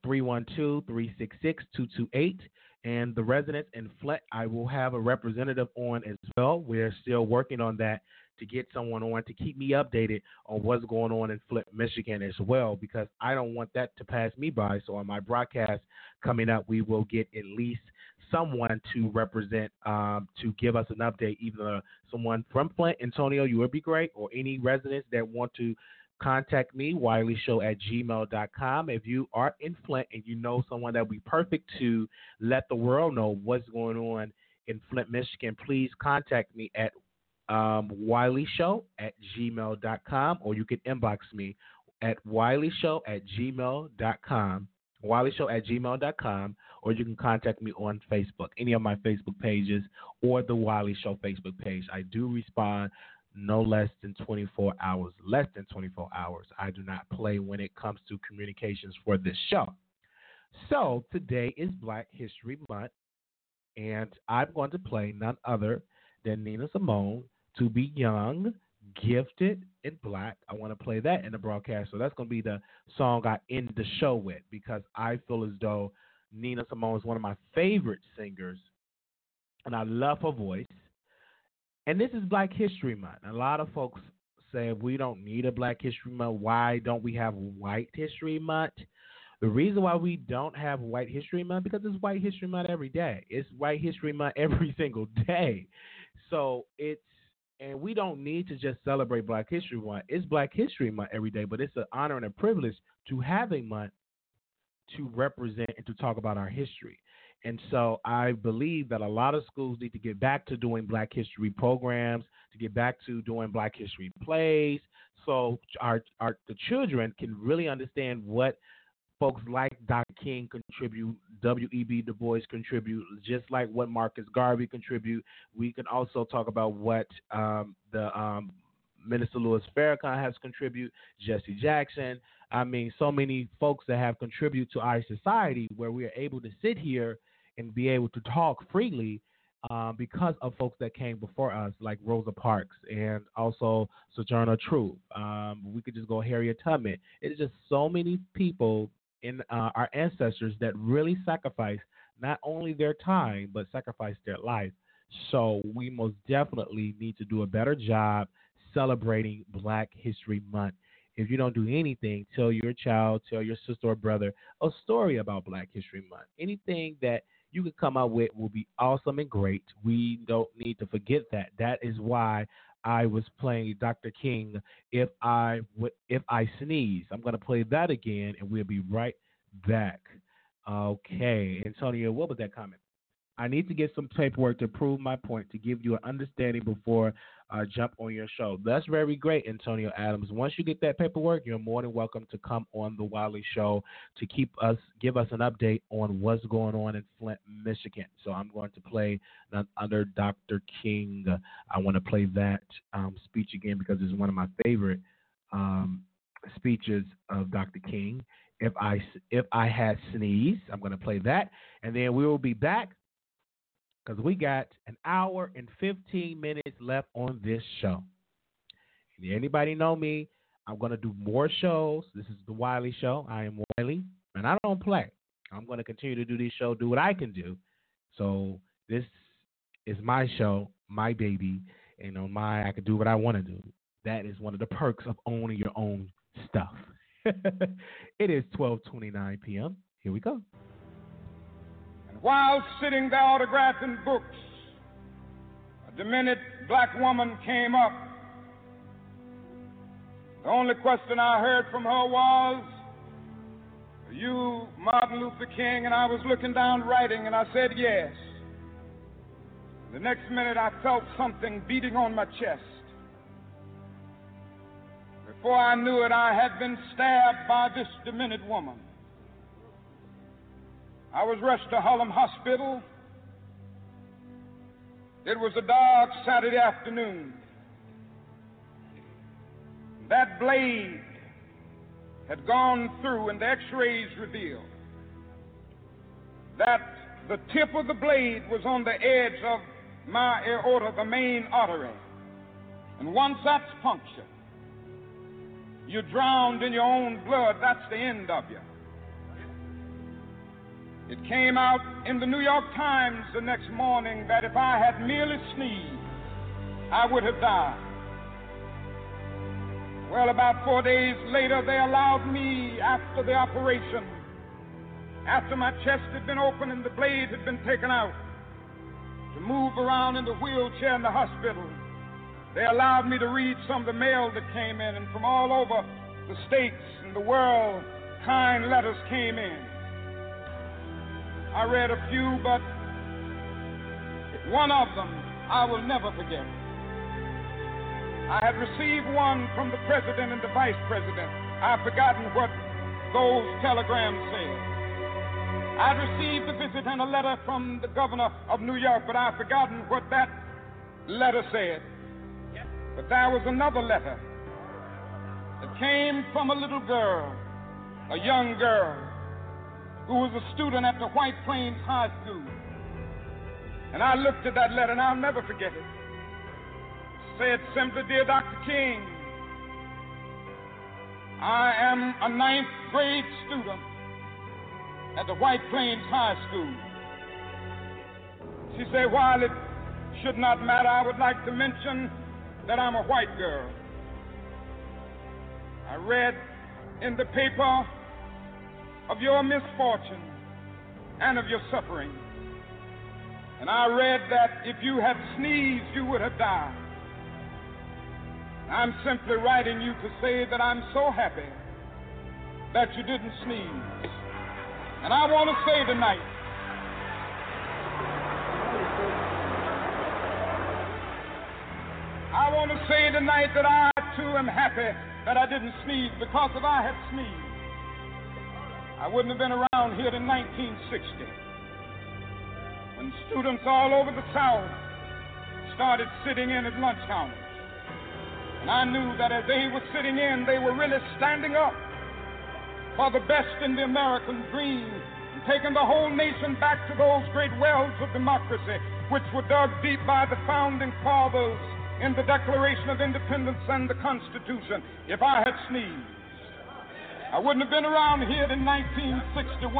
312 366 228. And the residents in Flint, I will have a representative on as well. We're still working on that to get someone on to keep me updated on what's going on in Flint, Michigan as well, because I don't want that to pass me by. So on my broadcast coming up, we will get at least someone to represent um, to give us an update, either someone from Flint, Antonio, you would be great, or any residents that want to contact me, wileyshow at gmail.com. If you are in Flint and you know someone that would be perfect to let the world know what's going on in Flint, Michigan, please contact me at um, wileyshow at gmail.com or you can inbox me at wileyshow at gmail.com. Wileyshow at gmail.com, or you can contact me on Facebook, any of my Facebook pages, or the Wiley Show Facebook page. I do respond no less than 24 hours. Less than 24 hours. I do not play when it comes to communications for this show. So today is Black History Month, and I'm going to play none other than Nina Simone to be young, gifted, and black. I want to play that in the broadcast. So that's going to be the song I end the show with because I feel as though Nina Simone is one of my favorite singers, and I love her voice. And this is Black History Month. A lot of folks say we don't need a Black History Month. Why don't we have White History Month? The reason why we don't have White History Month because it's White History Month every day. It's White History Month every single day. So it's and we don't need to just celebrate Black History Month. It's Black History Month every day, but it's an honor and a privilege to have a month to represent and to talk about our history. And so I believe that a lot of schools need to get back to doing Black History programs, to get back to doing Black History plays, so our, our the children can really understand what folks like Dr. King contribute, W.E.B. Du Bois contribute, just like what Marcus Garvey contribute. We can also talk about what um, the um, Minister Louis Farrakhan has contribute, Jesse Jackson. I mean, so many folks that have contributed to our society where we are able to sit here and be able to talk freely um, because of folks that came before us, like Rosa Parks and also Sojourner Truth. Um, we could just go Harriet Tubman. It's just so many people in uh, our ancestors that really sacrificed not only their time but sacrificed their life. So we most definitely need to do a better job celebrating Black History Month. If you don't do anything, tell your child, tell your sister or brother a story about Black History Month. Anything that you can come out with will be awesome and great. We don't need to forget that. That is why I was playing Dr. King. If I would, if I sneeze, I'm going to play that again, and we'll be right back. Okay, Antonio, what was that comment? I need to get some paperwork to prove my point to give you an understanding before I jump on your show. That's very great, Antonio Adams. Once you get that paperwork, you're more than welcome to come on the Wiley Show to keep us give us an update on what's going on in Flint, Michigan. So I'm going to play under Dr. King. I want to play that um, speech again because it's one of my favorite um, speeches of Dr. King. If I if I had sneezed, I'm going to play that, and then we will be back because we got an hour and 15 minutes left on this show. Anybody know me? I'm going to do more shows. This is the Wiley Show. I am Wiley, and I don't play. I'm going to continue to do this show, do what I can do, So this is my show, my baby, and on my I can do what I want to do. That is one of the perks of owning your own stuff. it is 12:29 p.m. Here we go. While sitting there autographing books, a demented black woman came up. The only question I heard from her was, Are you Martin Luther King? And I was looking down writing and I said, Yes. The next minute I felt something beating on my chest. Before I knew it, I had been stabbed by this demented woman. I was rushed to Harlem Hospital. It was a dark Saturday afternoon. That blade had gone through, and the x rays revealed that the tip of the blade was on the edge of my aorta, the main artery. And once that's punctured, you're drowned in your own blood. That's the end of you. It came out in the New York Times the next morning that if I had merely sneezed, I would have died. Well, about four days later, they allowed me, after the operation, after my chest had been opened and the blade had been taken out, to move around in the wheelchair in the hospital. They allowed me to read some of the mail that came in, and from all over the states and the world, kind letters came in. I read a few, but one of them I will never forget. I had received one from the president and the vice president. I've forgotten what those telegrams said. I'd received a visit and a letter from the governor of New York, but I've forgotten what that letter said. But there was another letter that came from a little girl, a young girl, who was a student at the White Plains High School. And I looked at that letter and I'll never forget it. Said simply, Dear Dr. King, I am a ninth grade student at the White Plains High School. She said, while it should not matter, I would like to mention that I'm a white girl. I read in the paper of your misfortune and of your suffering. And I read that if you had sneezed, you would have died. I'm simply writing you to say that I'm so happy that you didn't sneeze. And I want to say tonight, I want to say tonight that I too am happy that I didn't sneeze because if I had sneezed, I wouldn't have been around here in 1960 when students all over the South started sitting in at lunch counters. And I knew that as they were sitting in, they were really standing up for the best in the American dream and taking the whole nation back to those great wells of democracy which were dug deep by the founding fathers in the Declaration of Independence and the Constitution. If I had sneezed, I wouldn't have been around here in 1961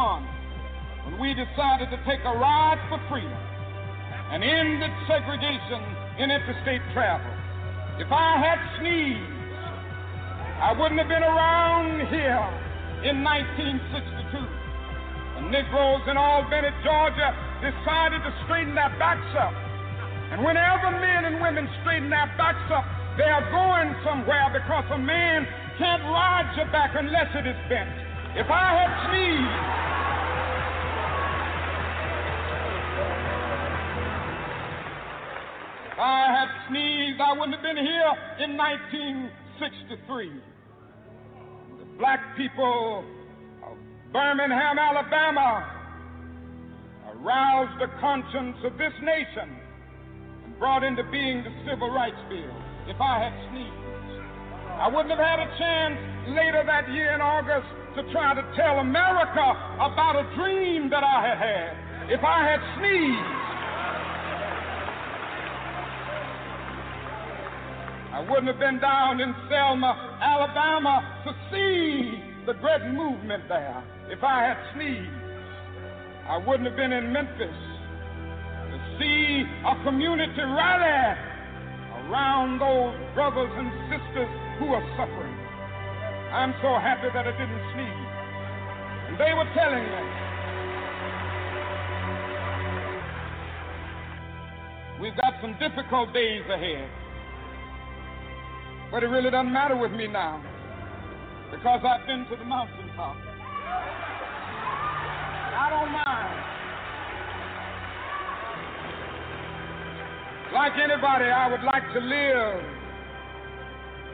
when we decided to take a ride for freedom and ended segregation in interstate travel. If I had sneezed, I wouldn't have been around here in 1962. The Negroes in Albany, Georgia decided to straighten their backs up. And whenever men and women straighten their backs up, they are going somewhere because a man can't ride your back unless it is bent. If I had sneezed, if I had sneezed, I wouldn't have been here in 1963 The black people of Birmingham, Alabama, aroused the conscience of this nation and brought into being the Civil Rights Bill. If I had sneezed, I wouldn't have had a chance later that year in August to try to tell America about a dream that I had had. If I had sneezed, I wouldn't have been down in Selma, Alabama to see the great movement there if I had sneezed. I wouldn't have been in Memphis to see a community rally around those brothers and sisters who are suffering. I'm so happy that I didn't sneeze. And they were telling me, we've got some difficult days ahead. But it really doesn't matter with me now because I've been to the mountaintop. I don't mind. Like anybody, I would like to live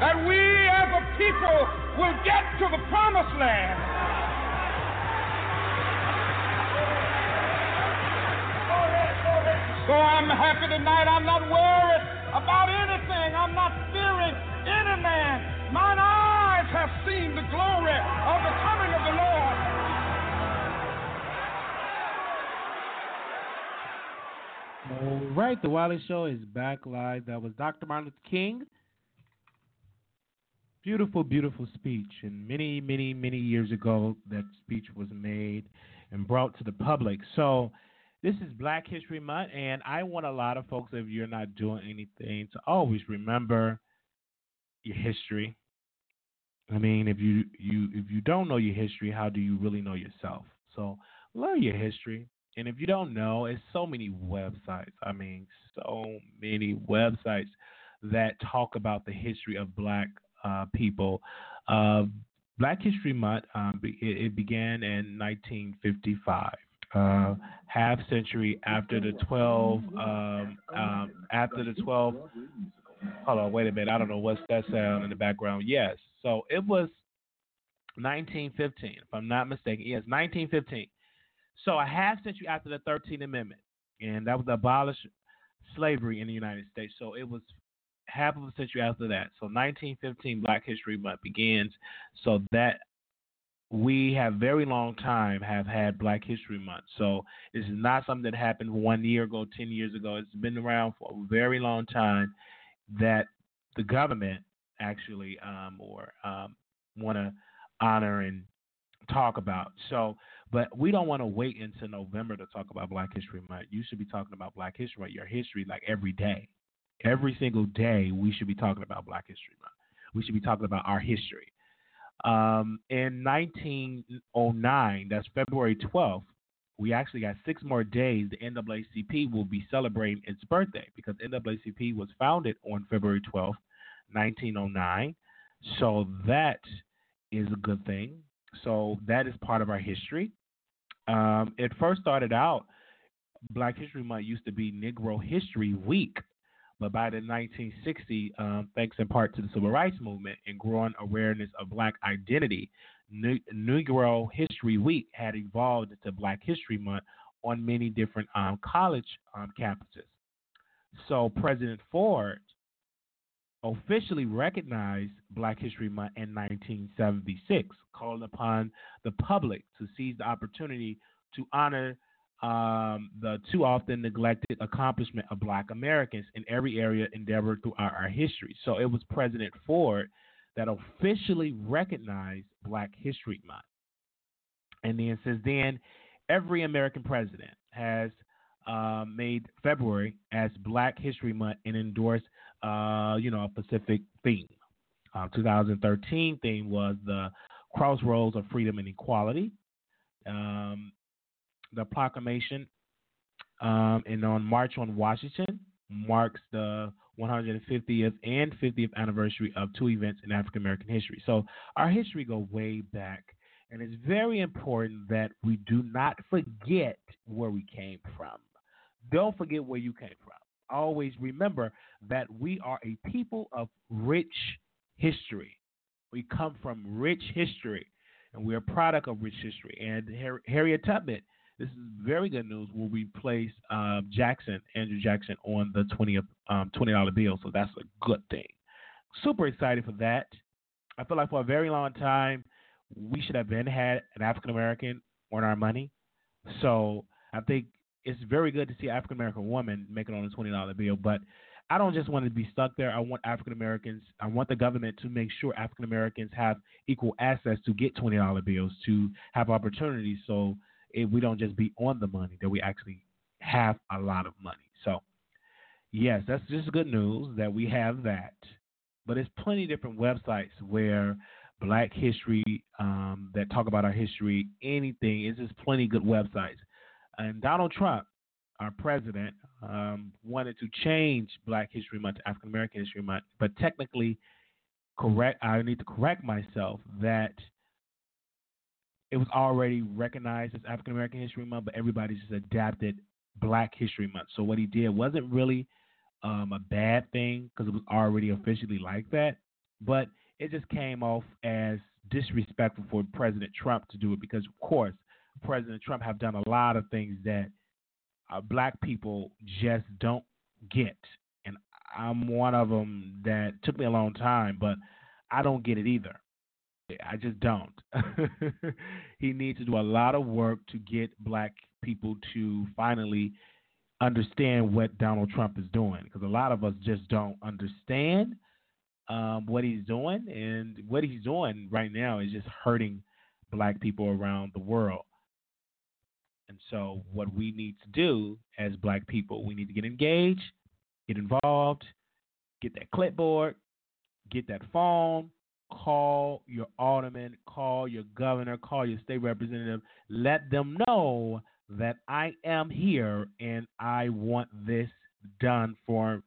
that we as a people will get to the promised land. So I'm happy tonight. I'm not worried about anything. I'm not fearing any man. Mine eyes have seen the glory of the coming of the Lord. All right, the Wiley Show is back live. That was Dr. Martin Luther King. Beautiful, beautiful speech. And many, many, many years ago, that speech was made and brought to the public. So, this is Black History Month, and I want a lot of folks, if you're not doing anything, to always remember your history. I mean, if you you if you don't know your history, how do you really know yourself? So learn your history. And if you don't know, it's so many websites. I mean, so many websites that talk about the history of black uh, people. Uh, black History Month, um, it, it, began in 1955 uh, half century after the 12 um, um, after the 12 hold on wait a minute i don't know what's that sound in the background. Yes so it was 1915 if i'm not mistaken. Yes 1915 so a half century after the 13th amendment and that was abolish slavery in the united states. So it was half of a century after that so 1915 black history month begins so that we have very long time have had Black History Month. So this is not something that happened one year ago, ten years ago. It's been around for a very long time that the government actually um, or um, want to honor and talk about. So, but we don't want to wait until November to talk about Black History Month. You should be talking about Black History Month, your history, like every day. Every single day, we should be talking about Black History Month. We should be talking about our history. Um, in 1909, that's February 12th, we actually got six more days. The NAACP will be celebrating its birthday because NAACP was founded on February 12th, 1909. So that is a good thing. So that is part of our history. Um, it first started out, Black History Month used to be Negro History Week. But by the 1960s, um, thanks in part to the civil rights movement and growing awareness of black identity, Negro History Week had evolved into Black History Month on many different um, college um, campuses. So President Ford officially recognized Black History Month in 1976, calling upon the public to seize the opportunity to honor um, the too often neglected accomplishment of black Americans in every area endeavored throughout our history. So it was President Ford that officially recognized Black History Month. And then since then, every American president has uh, made February as Black History Month and endorsed, uh, you know, a specific theme. Uh, 2013 theme was the crossroads of freedom and equality. Um, the proclamation um, and on March on Washington marks the 150th and 50th anniversary of two events in African American history. So our history go way back, and it's very important that we do not forget where we came from. Don't forget where you came from. Always remember that we are a people of rich history. We come from rich history, and we're a product of rich history. And Harriet Tubman this is very good news. Will replace um, Jackson, Andrew Jackson, on the 20 um, twenty dollar bill. So that's a good thing. Super excited for that. I feel like for a very long time we should have been had an African American on our money. So I think it's very good to see African American woman making on a twenty dollar bill, but I don't just want to be stuck there. I want African Americans. I want the government to make sure African Americans have equal access to get twenty dollar bills, to have opportunities, so if we don't just be on the money, that we actually have a lot of money. So, yes, that's just good news that we have that. But there's plenty of different websites where Black history um, that talk about our history, anything. It's just plenty good websites. And Donald Trump, our president, um, wanted to change Black History Month to African American History Month, but technically, correct. I need to correct myself that it was already recognized as African American History Month, but everybody just adapted Black History Month. So what he did wasn't really um, a bad thing because it was already officially like that, but it just came off as disrespectful for President Trump to do it because, of course, President Trump have done a lot of things that uh, black people just don't get, and I'm one of them that took me a long time, but I don't get it either. I just don't. he needs to do a lot of work to get black people to finally understand what Donald Trump is doing because a lot of us just don't understand um, what he's doing, and what he's doing right now is just hurting black people around the world. And so, what we need to do as black people, we need to get engaged, get involved, get that clipboard, get that phone, call your alderman, call your governor, call your state representative, let them know that I am here and I want this done for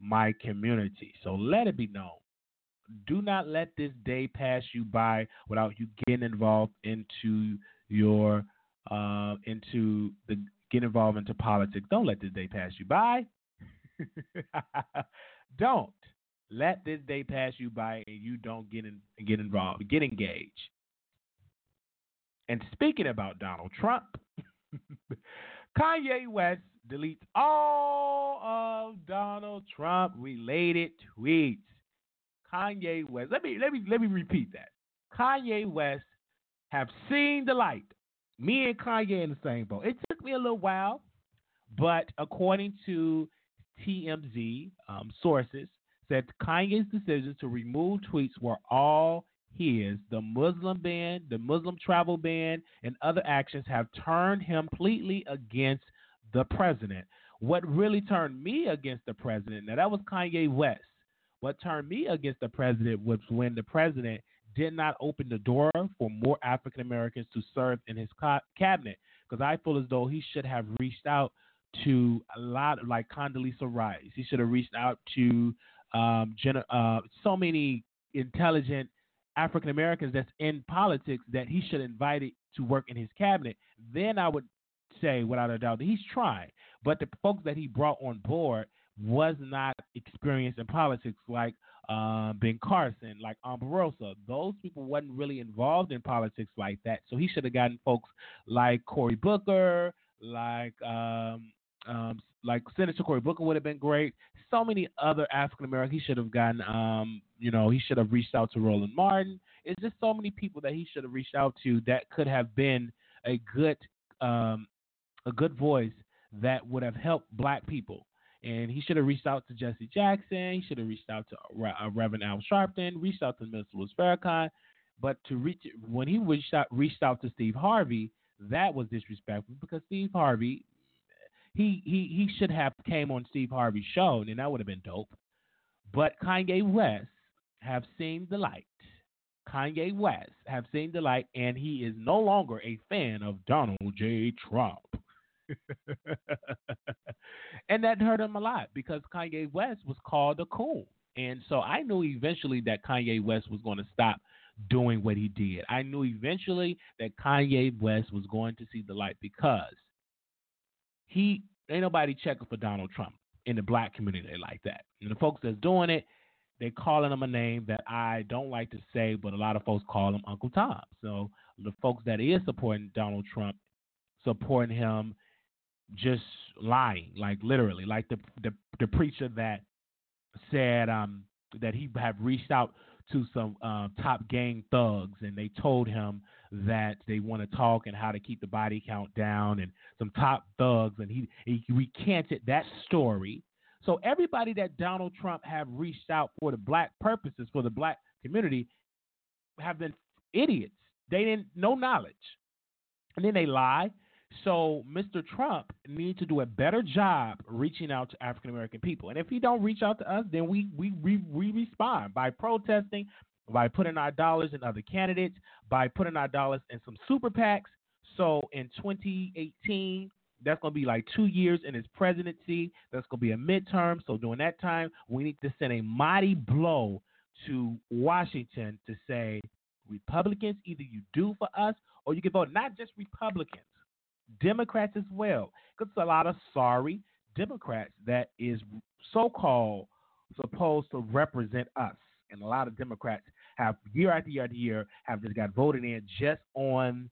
my community. So let it be known do not let this day pass you by without you getting involved into your uh, into the get involved into politics. Don't let this day pass you by. don't let this day pass you by and you don't get in, get involved. Get engaged. And speaking about Donald Trump, Kanye West deletes all of Donald Trump related tweets. Kanye West. Let me let me let me repeat that. Kanye West have seen the light. Me and Kanye in the same boat. It took me a little while, but according to TMZ um, sources, said Kanye's decisions to remove tweets were all his. The Muslim ban, the Muslim travel ban, and other actions have turned him completely against the president. What really turned me against the president, now that was Kanye West. What turned me against the president was when the president did not open the door for more African Americans to serve in his cabinet. Because I feel as though he should have reached out to a lot, like Condoleezza Rice. He should have reached out to um, uh, so many intelligent African Americans that's in politics that he should invite to work in his cabinet. Then I would say, without a doubt, that he's trying. But the folks that he brought on board was not experienced in politics like uh, Ben Carson, like Omarosa. Those people wasn't really involved in politics like that. So he should have gotten folks like Cory Booker, like um, um, like Senator Cory Booker would have been great. So many other African Americans he should have gotten. Um, you know, he should have reached out to Roland Martin. It's just so many people that he should have reached out to that could have been a good um, a good voice that would have helped black people and he should have reached out to Jesse Jackson. He should have reached out to uh, Reverend Al Sharpton, reached out to Louis Farrakhan. But to reach when he reached out, reached out to Steve Harvey, that was disrespectful because Steve Harvey, he he he should have came on Steve Harvey's show, and that would have been dope. But Kanye West have seen the light. Kanye West have seen the light, and he is no longer a fan of Donald J. Trump. and that hurt him a lot because Kanye West was called a coon. And so I knew eventually that Kanye West was going to stop doing what he did. I knew eventually that Kanye West was going to see the light because he ain't nobody checking for Donald Trump in the black community like that. And the folks that's doing it, they're calling him a name that I don't like to say, but a lot of folks call him Uncle Tom. So the folks that is supporting Donald Trump supporting him just lying, like literally, like the the, the preacher that said um, that he have reached out to some uh, top gang thugs and they told him that they want to talk and how to keep the body count down and some top thugs and he, he recanted that story. So everybody that Donald Trump have reached out for the black purposes for the black community have been idiots. They didn't no knowledge. And then they lie so Mr. Trump needs to do a better job reaching out to African American people. And if he don't reach out to us, then we, we we we respond by protesting, by putting our dollars in other candidates, by putting our dollars in some super PACs. So in 2018, that's going to be like two years in his presidency. That's going to be a midterm. So during that time, we need to send a mighty blow to Washington to say, Republicans, either you do for us or you can vote not just Republicans. Democrats as well. Because a lot of sorry Democrats that is so called supposed to represent us. And a lot of Democrats have year after year after year have just got voted in just on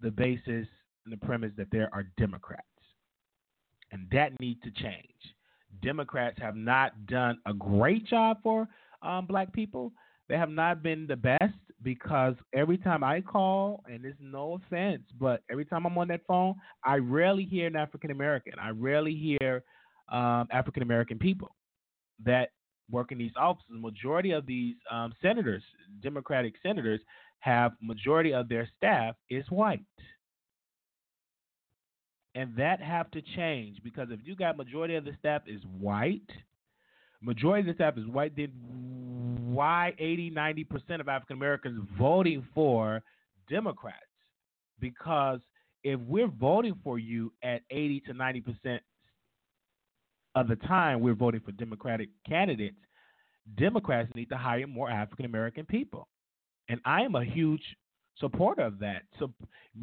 the basis and the premise that there are Democrats. And that needs to change. Democrats have not done a great job for um, black people. They have not been the best because every time I call, and it's no offense, but every time I'm on that phone, I rarely hear an African American. I rarely hear um, African American people that work in these offices. Majority of these um, senators, Democratic senators, have majority of their staff is white. And that have to change because if you got majority of the staff is white, majority of the staff is white, then why 80, 90% of African Americans voting for Democrats? Because if we're voting for you at 80 to 90% of the time we're voting for Democratic candidates, Democrats need to hire more African American people. And I am a huge supporter of that. So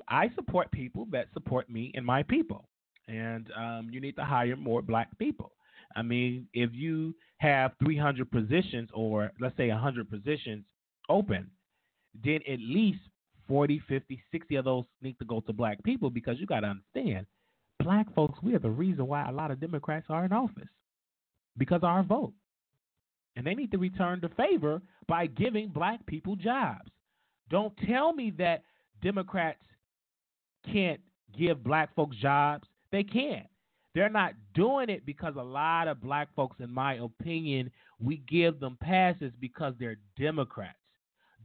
I support people that support me and my people. And um, you need to hire more black people. I mean, if you have 300 positions or let's say 100 positions open, then at least 40, 50, 60 of those need to go to black people because you got to understand, black folks, we are the reason why a lot of Democrats are in office because of our vote. And they need to return the favor by giving black people jobs. Don't tell me that Democrats can't give black folks jobs. They can't. They're not doing it because a lot of black folks, in my opinion, we give them passes because they're Democrats.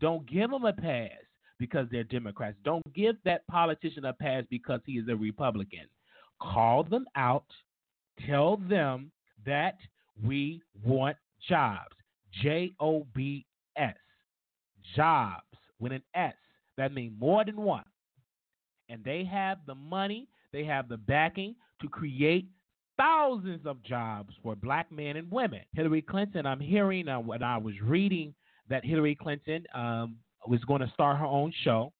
Don't give them a pass because they're Democrats. Don't give that politician a pass because he is a Republican. Call them out. Tell them that we want jobs. J O B S. Jobs with an S. That means more than one. And they have the money, they have the backing to create thousands of jobs for black men and women. Hillary Clinton, I'm hearing uh, when I was reading that Hillary Clinton um, was going to start her own show,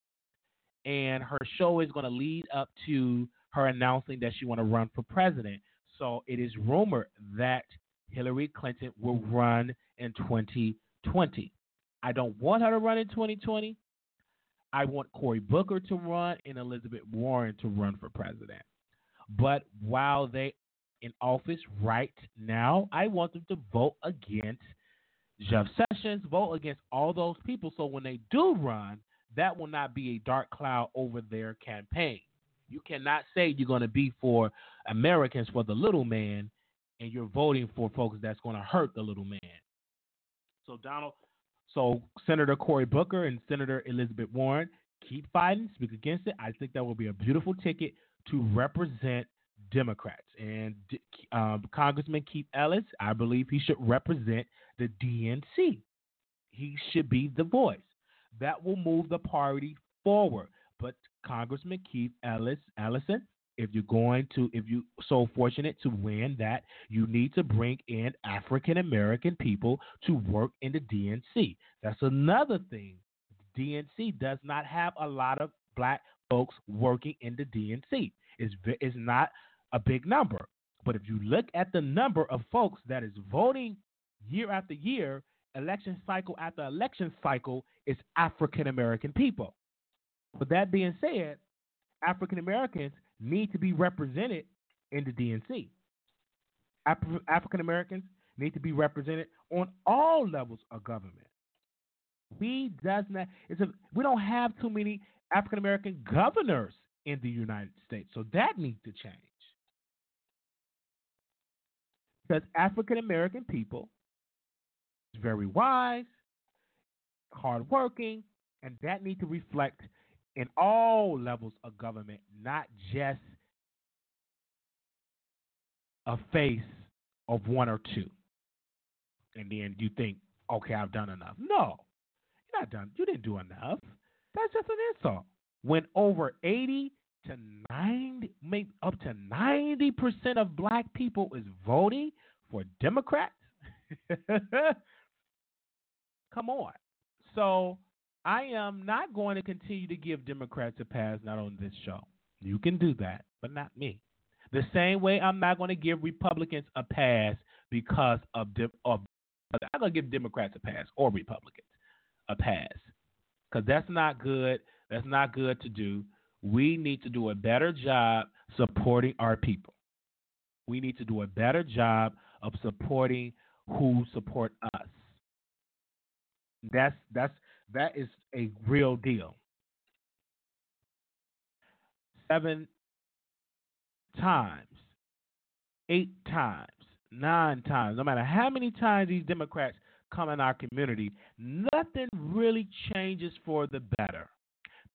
and her show is going to lead up to her announcing that she want to run for president. So it is rumored that Hillary Clinton will run in 2020. I don't want her to run in 2020. I want Cory Booker to run and Elizabeth Warren to run for president. But while they in office right now, I want them to vote against Jeff Sessions, vote against all those people. So when they do run, that will not be a dark cloud over their campaign. You cannot say you're going to be for Americans for the little man and you're voting for folks that's going to hurt the little man. So Donald, so Senator Cory Booker and Senator Elizabeth Warren keep fighting, speak against it. I think that will be a beautiful ticket to represent Democrats. And um, Congressman Keith Ellis, I believe he should represent the DNC. He should be the voice. That will move the party forward. But Congressman Keith Ellis, Ellison, if you're going to, if you so fortunate to win that, you need to bring in African American people to work in the DNC. That's another thing. The DNC does not have a lot of black folks working in the DNC. It's, it's not a big number. But if you look at the number of folks that is voting year after year, election cycle after election cycle, it's African American people. With that being said, African Americans need to be represented in the DNC. Af- African Americans need to be represented on all levels of government. We does not. It's a, we don't have too many African American governors in the United States, so that needs to change. Because African American people is very wise, hardworking, and that need to reflect in all levels of government, not just a face of one or two. And then you think, okay, I've done enough. No, you're not done. You didn't do enough. That's just an insult. When over 80 to 90, maybe up to 90% of black people is voting for Democrats, come on. So I am not going to continue to give Democrats a pass, not on this show. You can do that, but not me. The same way I'm not going to give Republicans a pass because of, of I'm going to give Democrats a pass or Republicans a pass because that's not good. That's not good to do. We need to do a better job supporting our people. We need to do a better job of supporting who support us. That's that's that is a real deal. Seven times, eight times, nine times, no matter how many times these Democrats come in our community, nothing really changes for the better.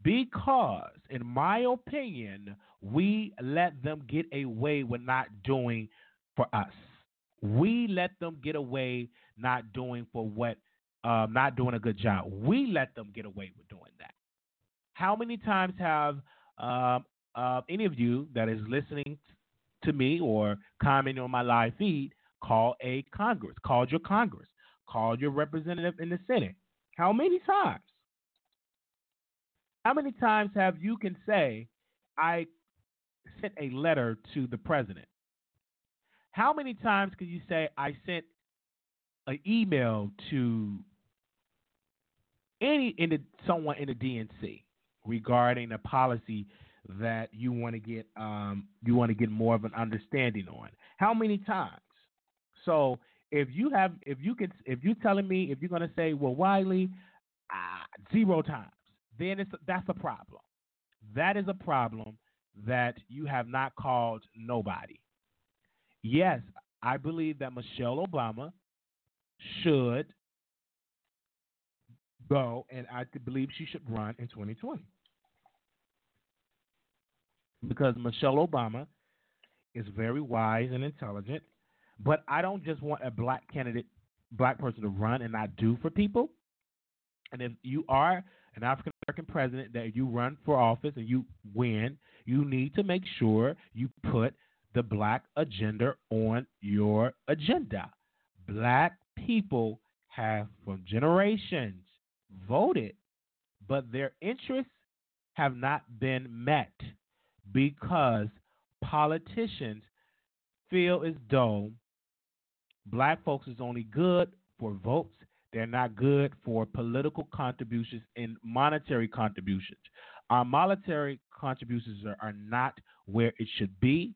Because, in my opinion, we let them get away with not doing for us. We let them get away not doing for what, um, not doing a good job. We let them get away with doing that. How many times have um, uh, any of you that is listening to me or commenting on my live feed call a Congress, called your Congress, called your representative in the Senate? How many times? How many times have you can say, I sent a letter to the president? How many times can you say, I sent an email to any in the, someone in the DNC regarding a policy that you want to get um, you want to get more of an understanding on. How many times? So if you have if you can if you're telling me if you're going to say well Wiley uh, zero times, then it's that's a problem. That is a problem that you have not called nobody. Yes, I believe that Michelle Obama should go, and I believe she should run in 2020 because Michelle Obama is very wise and intelligent. But I don't just want a black candidate, black person to run and not do for people. And if you are an African American president that you run for office and you win, you need to make sure you put the black agenda on your agenda. Black people have, for generations, voted, but their interests have not been met because politicians feel as though black folks is only good for votes. They're not good for political contributions and monetary contributions. Our monetary contributions are, are not where it should be.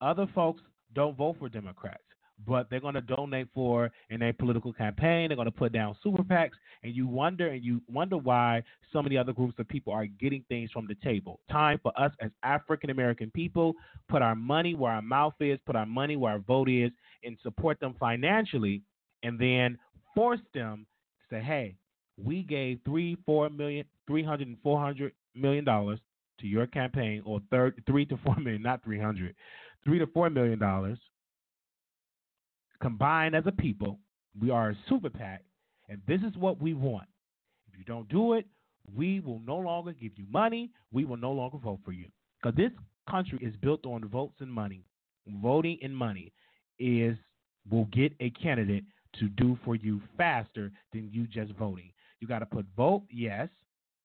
Other folks don't vote for Democrats but they're going to donate for in a political campaign. They're going to put down super PACs, and you wonder and you wonder why so many other groups of people are getting things from the table. Time for us as African American people put our money where our mouth is, put our money where our vote is, and support them financially, and then force them to say, "Hey, we gave three, four million, three hundred and four hundred million dollars to your campaign, or third, three to four million, not three hundred, three to four million dollars." Combined as a people, we are a super PAC, and this is what we want. If you don't do it, we will no longer give you money. We will no longer vote for you. Because this country is built on votes and money. Voting and money is will get a candidate to do for you faster than you just voting. You got to put vote, yes,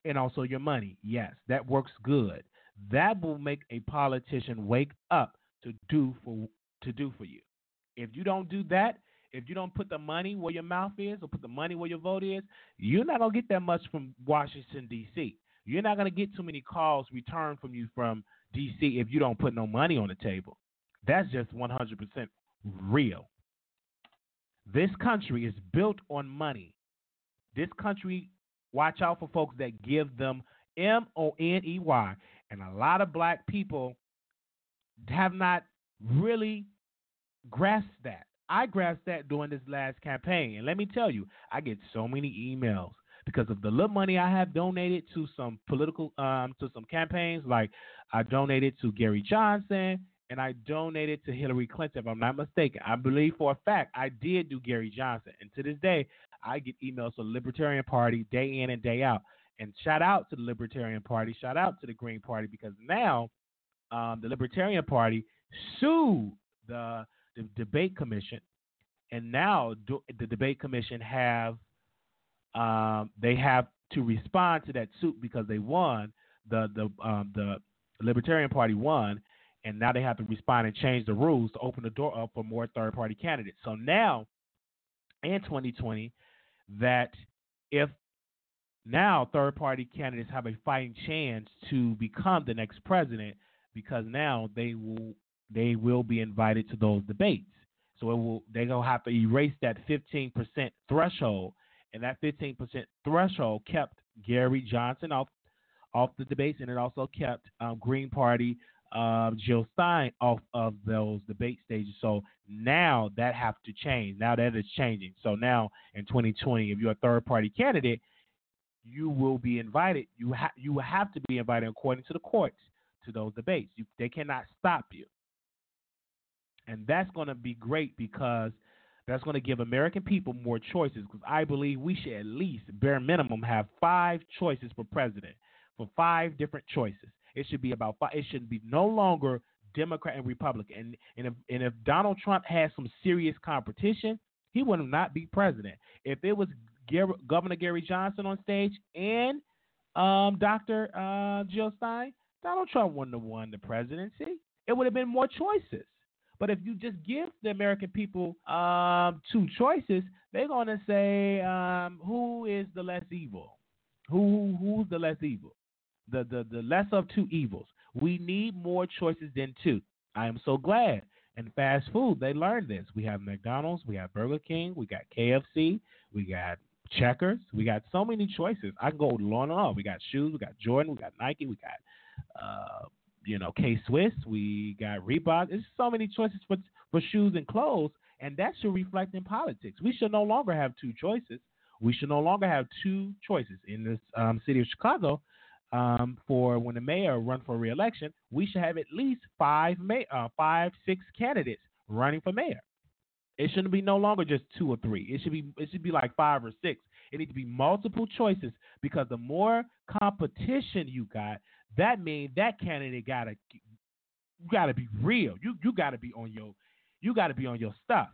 and also your money, yes. That works good. That will make a politician wake up to do for to do for you. If you don't do that, if you don't put the money where your mouth is or put the money where your vote is, you're not gonna get that much from Washington D.C. You're not going to get too many calls returned from you from DC if you don't put no money on the table. That's just 100% real. This country is built on money. This country, watch out for folks that give them M O N E Y. And a lot of black people have not really grasped that. I grasped that during this last campaign. And let me tell you, I get so many emails because of the little money I have donated to some political um to some campaigns. Like I donated to Gary Johnson and I donated to Hillary Clinton, if I'm not mistaken. I believe for a fact I did do Gary Johnson. And to this day, I get emails from Libertarian Party day in and day out. And shout out to the Libertarian Party, shout out to the Green Party, because now um, the Libertarian Party sued the, the debate commission, and now do, the debate commission have um, they have to respond to that suit because they won the the um, the Libertarian Party won, and now they have to respond and change the rules to open the door up for more third party candidates. So now, in 2020, that if now third party candidates have a fighting chance to become the next president because now they will they will be invited to those debates. So it will they're gonna have to erase that 15% threshold, and that 15% threshold kept Gary Johnson off off the debates, and it also kept um, Green Party um, Jill Stein off of those debate stages. So now that have to change. Now that is changing. So now in 2020, if you're a third party candidate, you will be invited. You have you have to be invited according to the courts to those debates. You, they cannot stop you, and that's going to be great because that's going to give American people more choices. Because I believe we should at least bare minimum have five choices for president, for five different choices. It should be about five. It should be no longer Democrat and Republican. And and if and if Donald Trump had some serious competition, he would not be president. If it was Governor Gary Johnson on stage and um, Dr. Uh, Jill Stein, Donald Trump wouldn't have won the presidency. It would have been more choices. But if you just give the American people um, two choices, they're going to say, um, who is the less evil? Who who's the less evil? The, the the less of two evils. We need more choices than two. I am so glad. And fast food, they learned this. We have McDonald's, we have Burger King, we got KFC, we got Checkers. We got so many choices. I can go on and on. We got shoes. We got Jordan. We got Nike. We got, uh, you know, K Swiss. We got Reebok. There's so many choices for for shoes and clothes, and that should reflect in politics. We should no longer have two choices. We should no longer have two choices in this um, city of Chicago. Um, for when the mayor run for reelection, we should have at least five, may- uh, five, six candidates running for mayor. It shouldn't be no longer just two or three. It should be it should be like five or six. It needs to be multiple choices because the more competition you got, that means that candidate gotta you gotta be real. You you gotta be on your you gotta be on your stuff.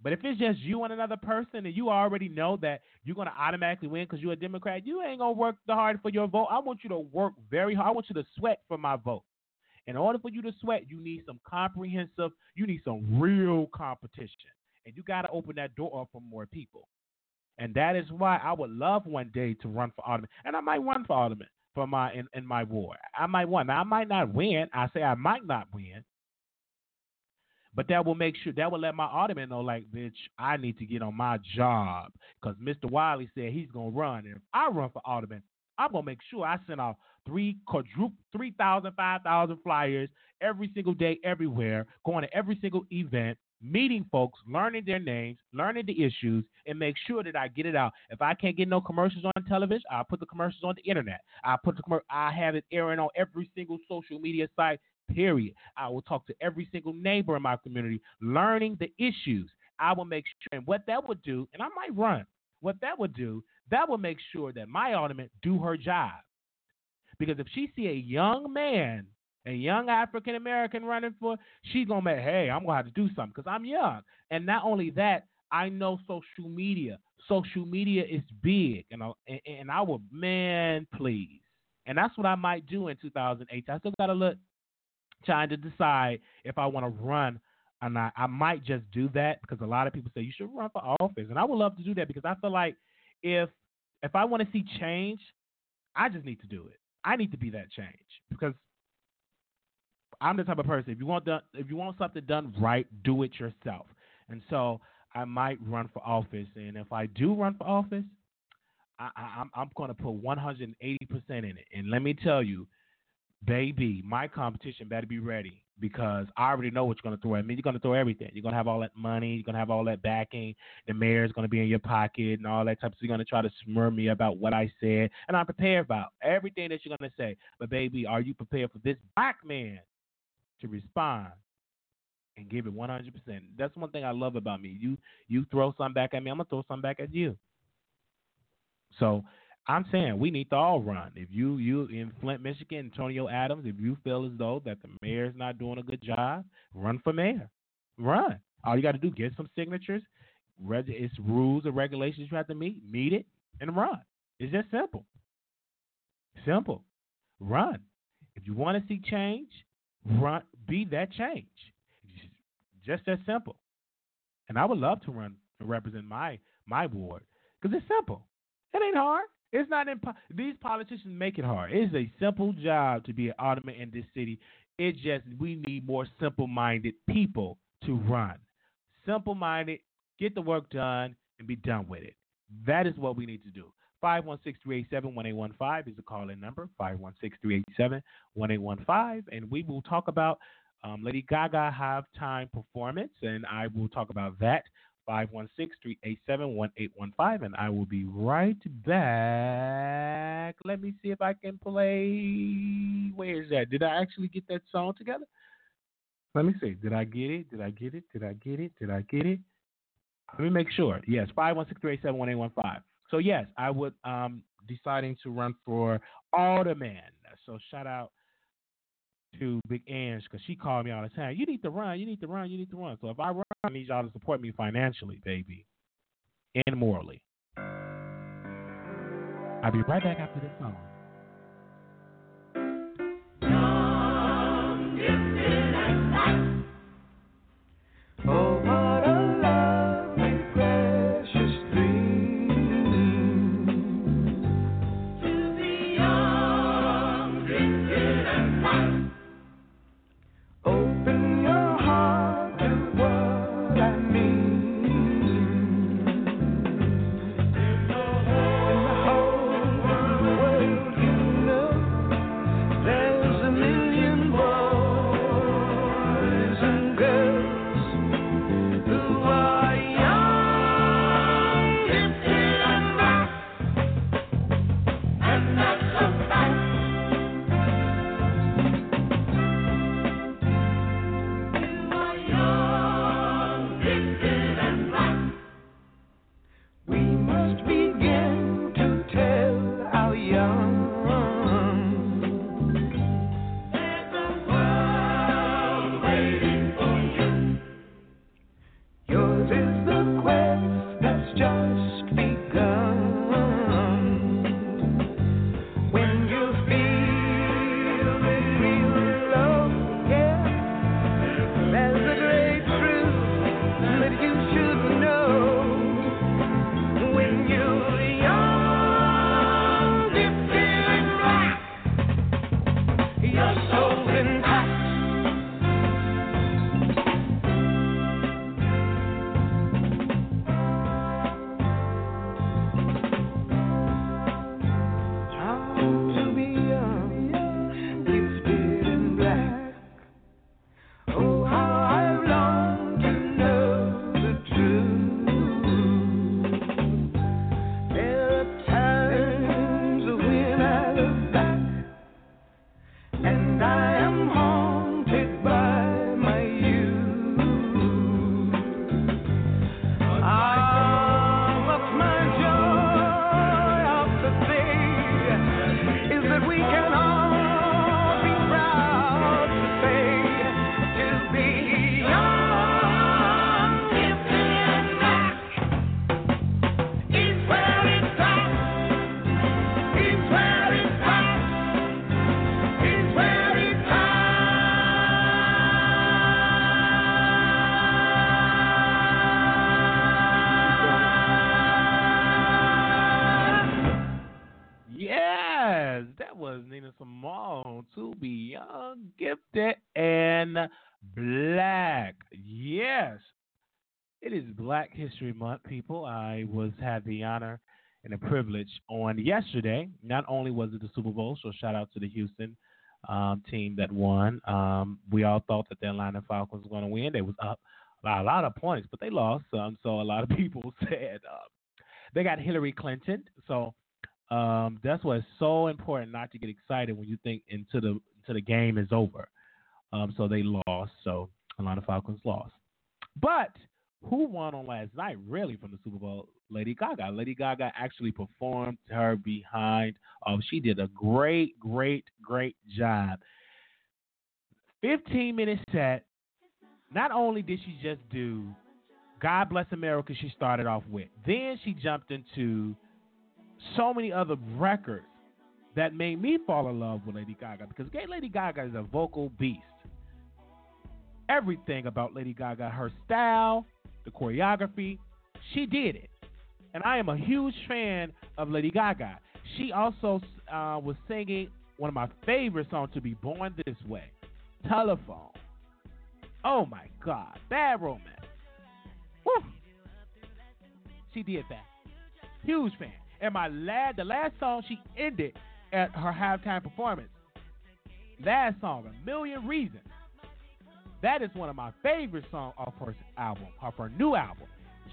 But if it's just you and another person and you already know that you're gonna automatically win because you're a Democrat, you ain't gonna work the hard for your vote. I want you to work very hard. I want you to sweat for my vote. In order for you to sweat, you need some comprehensive, you need some real competition and you got to open that door up for more people. And that is why I would love one day to run for alderman, and I might run for alderman for my in, in my war. I might win. Now, I might not win. I say I might not win, but that will make sure that will let my alderman know, like, bitch, I need to get on my job because Mr. Wiley said he's gonna run, and if I run for alderman, I'm gonna make sure I send out three quadruple, three thousand, five thousand flyers every single day, everywhere, going to every single event, meeting folks, learning their names, learning the issues, and make sure that I get it out. If I can't get no commercials on television, I'll put the commercials on the internet. I put the commer- I have it airing on every single social media site. Period. I will talk to every single neighbor in my community, learning the issues. I will make sure, and what that would do, and I might run. What that would do, that would make sure that my alderman do her job. Because if she see a young man a young African American running for, she's gonna make, hey, I'm gonna have to do something because I'm young. And not only that, I know social media. Social media is big, and I, and, I will, man, please. And that's what I might do in 2008. I still gotta look, trying to decide if I want to run or not. I might just do that because a lot of people say you should run for office, and I would love to do that because I feel like if if I want to see change, I just need to do it. I need to be that change because I'm the type of person. If you want done, if you want something done right, do it yourself. And so I might run for office, and if I do run for office, I, I, I'm I'm going to put 180 percent in it. And let me tell you, baby, my competition better be ready because I already know what you're going to throw at me. You're going to throw everything. You're going to have all that money. You're going to have all that backing. The mayor's going to be in your pocket and all that type stuff. You're going to try to smear me about what I said. And I'm prepared about everything that you're going to say. But, baby, are you prepared for this black man to respond and give it 100%? That's one thing I love about me. You you throw something back at me, I'm going to throw something back at you. So I'm saying we need to all run. If you you in Flint, Michigan, Antonio Adams, if you feel as though that the mayor's not doing a good job, run for mayor. Run. All you got to do get some signatures. It's rules and regulations you have to meet. Meet it and run. It's just simple. Simple. Run. If you want to see change, run. Be that change. Just that simple. And I would love to run and represent my my ward because it's simple. It ain't hard. It's not impo- these politicians make it hard. It's a simple job to be an alderman in this city. It just we need more simple-minded people to run. Simple-minded, get the work done and be done with it. That is what we need to do. 516-387-1815 is the call-in number. 516-387-1815 and we will talk about um, Lady Gaga halftime performance and I will talk about that 516-387-1815 and I will be right back. Let me see if I can play where is that? Did I actually get that song together? Let me see. Did I get it? Did I get it? Did I get it? Did I get it? Let me make sure. Yes, 516-387-1815. So yes, I would um deciding to run for alderman. So shout out to Big Ange because she called me all the time. You need to run. You need to run. You need to run. So if I run, I need y'all to support me financially, baby, and morally. I'll be right back after this song. History Month, people. I was had the honor and the privilege on yesterday. Not only was it the Super Bowl, so shout out to the Houston um, team that won. Um, we all thought that the Atlanta Falcons were going to win. They was up by a lot of points, but they lost some. So a lot of people said uh, they got Hillary Clinton. So um, that's why it's so important not to get excited when you think into the into the game is over. Um, so they lost. So a lot of Falcons lost. But who won on last night? Really from the Super Bowl, Lady Gaga. Lady Gaga actually performed her behind. Um, she did a great, great, great job. 15 minute set. Not only did she just do God Bless America, she started off with, then she jumped into so many other records that made me fall in love with Lady Gaga because gay Lady Gaga is a vocal beast. Everything about Lady Gaga, her style, the choreography, she did it. And I am a huge fan of Lady Gaga. She also uh, was singing one of my favorite songs to be born this way Telephone. Oh my God. Bad Romance. Woo. She did that. Huge fan. And my lad, the last song she ended at her halftime performance. Last song, A Million Reasons. That is one of my favorite songs off her album, off her new album.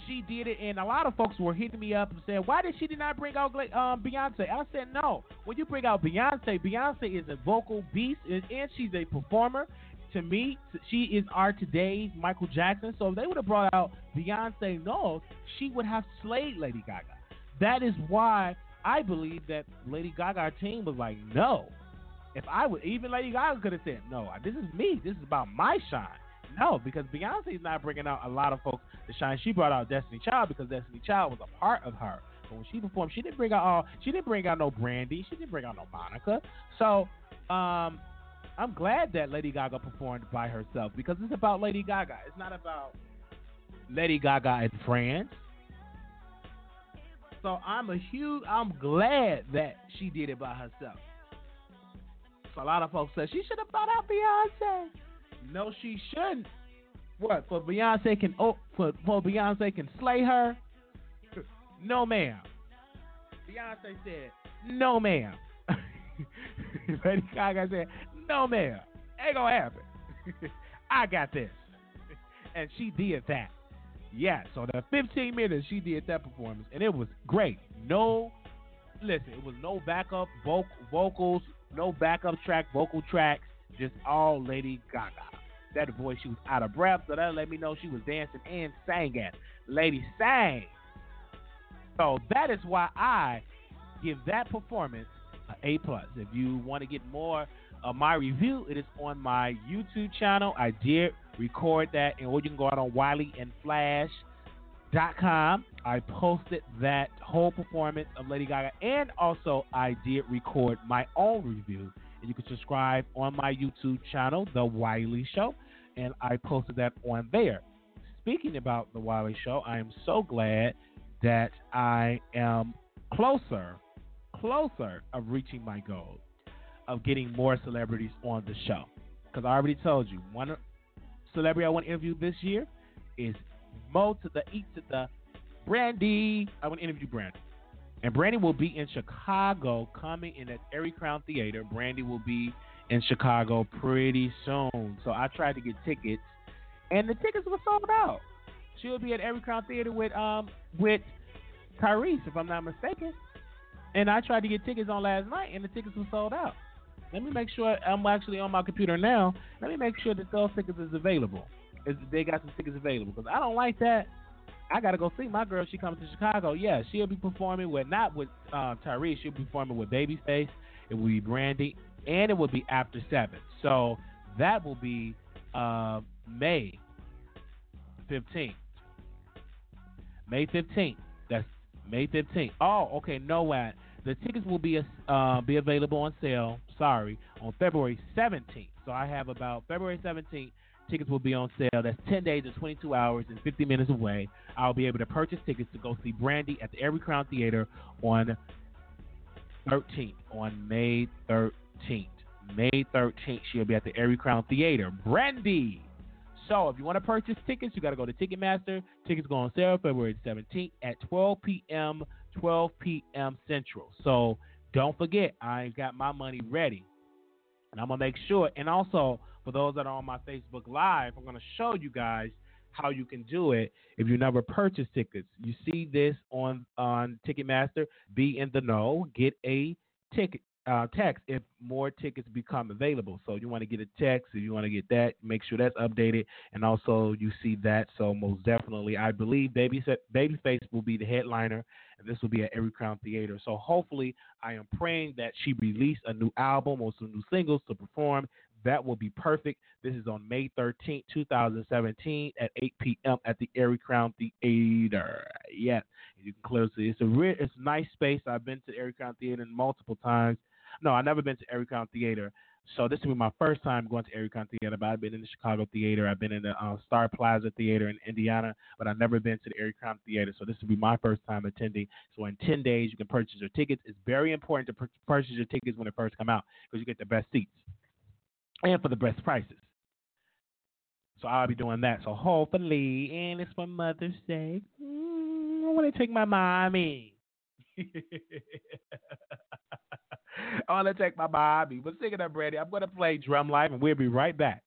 She did it, and a lot of folks were hitting me up and saying, "Why did she did not bring out um, Beyonce?" I said, "No. When you bring out Beyonce, Beyonce is a vocal beast, and, and she's a performer. To me, she is our today's Michael Jackson. So if they would have brought out Beyonce, no, she would have slayed Lady Gaga. That is why I believe that Lady Gaga team was like, no. If I would, even Lady Gaga could have said, no, this is me. This is about my shine. No, because Beyonce is not bringing out a lot of folks to shine. She brought out Destiny Child because Destiny Child was a part of her. But when she performed, she didn't bring out all. She didn't bring out no Brandy. She didn't bring out no Monica. So, um, I'm glad that Lady Gaga performed by herself because it's about Lady Gaga. It's not about Lady Gaga and friends. So I'm a huge. I'm glad that she did it by herself. A lot of folks said she should have brought out Beyonce. No, she shouldn't. What for? Beyonce can oh, for for Beyonce can slay her. No, ma'am. Beyonce said, "No, ma'am." Lady Gaga said, "No, ma'am. Ain't gonna happen. I got this," and she did that. Yeah, so the 15 minutes she did that performance, and it was great. No, listen, it was no backup voc- vocals, no backup track, vocal tracks, just all Lady Gaga. That voice, she was out of breath, so that let me know she was dancing and sang singing. Lady sang. So that is why I give that performance an A plus. If you want to get more of my review, it is on my YouTube channel. I did record that, and or you can go out on WileyandFlash.com. I posted that whole performance of Lady Gaga, and also I did record my own review. And you can subscribe on my YouTube channel, The Wiley Show, and I posted that on there. Speaking about The Wiley Show, I am so glad that I am closer, closer of reaching my goal of getting more celebrities on the show. Because I already told you, one celebrity I want to interview this year is Mo to the E to the Brandy. I want to interview Brandy. And Brandy will be in Chicago coming in at Arie Crown Theater. Brandy will be in Chicago pretty soon. So I tried to get tickets and the tickets were sold out. She'll be at Arie Crown Theater with um with Tyrese, if I'm not mistaken. And I tried to get tickets on last night and the tickets were sold out. Let me make sure I'm actually on my computer now. Let me make sure that those tickets is available. They got some tickets available because I don't like that. I gotta go see my girl. She comes to Chicago. Yeah, she'll be performing with not with uh, Tyrese. She'll be performing with Babyface. It will be Brandy, and it will be After Seven. So that will be uh, May fifteenth. May fifteenth. That's May fifteenth. Oh, okay. No, what? The tickets will be uh, be available on sale. Sorry, on February 17th. So I have about February 17th. Tickets will be on sale. That's 10 days and 22 hours and 50 minutes away. I'll be able to purchase tickets to go see Brandy at the Arie Crown Theater on 13th, on May 13th. May 13th. She'll be at the Arie Crown Theater. Brandy. So if you want to purchase tickets, you got to go to Ticketmaster. Tickets go on sale February 17th at 12 p.m. 12 p.m. Central. So don't forget, I got my money ready. And I'm to make sure. And also, for those that are on my Facebook Live, I'm going to show you guys how you can do it if you never purchased tickets. You see this on on Ticketmaster. Be in the know. Get a ticket uh, text if more tickets become available. So you want to get a text, if you want to get that, make sure that's updated, and also you see that. So most definitely, I believe Baby Babyface will be the headliner, and this will be at Arie Crown Theater. So hopefully, I am praying that she release a new album or some new singles to perform that will be perfect. This is on May 13th, 2017 at 8 p.m. at the Arie Crown Theater. Yeah, you can clearly see it's a re- it's a nice space. I've been to Arie Crown Theater multiple times. No, I've never been to Arie Crown Theater. So this will be my first time going to Arie Crown Theater. But I've been in the Chicago Theater. I've been in the uh, Star Plaza Theater in Indiana, but I've never been to the Arie Crown Theater. So this will be my first time attending. So in 10 days, you can purchase your tickets. It's very important to purchase your tickets when they first come out because you get the best seats and for the best prices. So I'll be doing that. So hopefully, and it's for Mother's Day. I want to take my mommy. I want to take my mommy. But singing up, ready. I'm going to play Drum Life, and we'll be right back.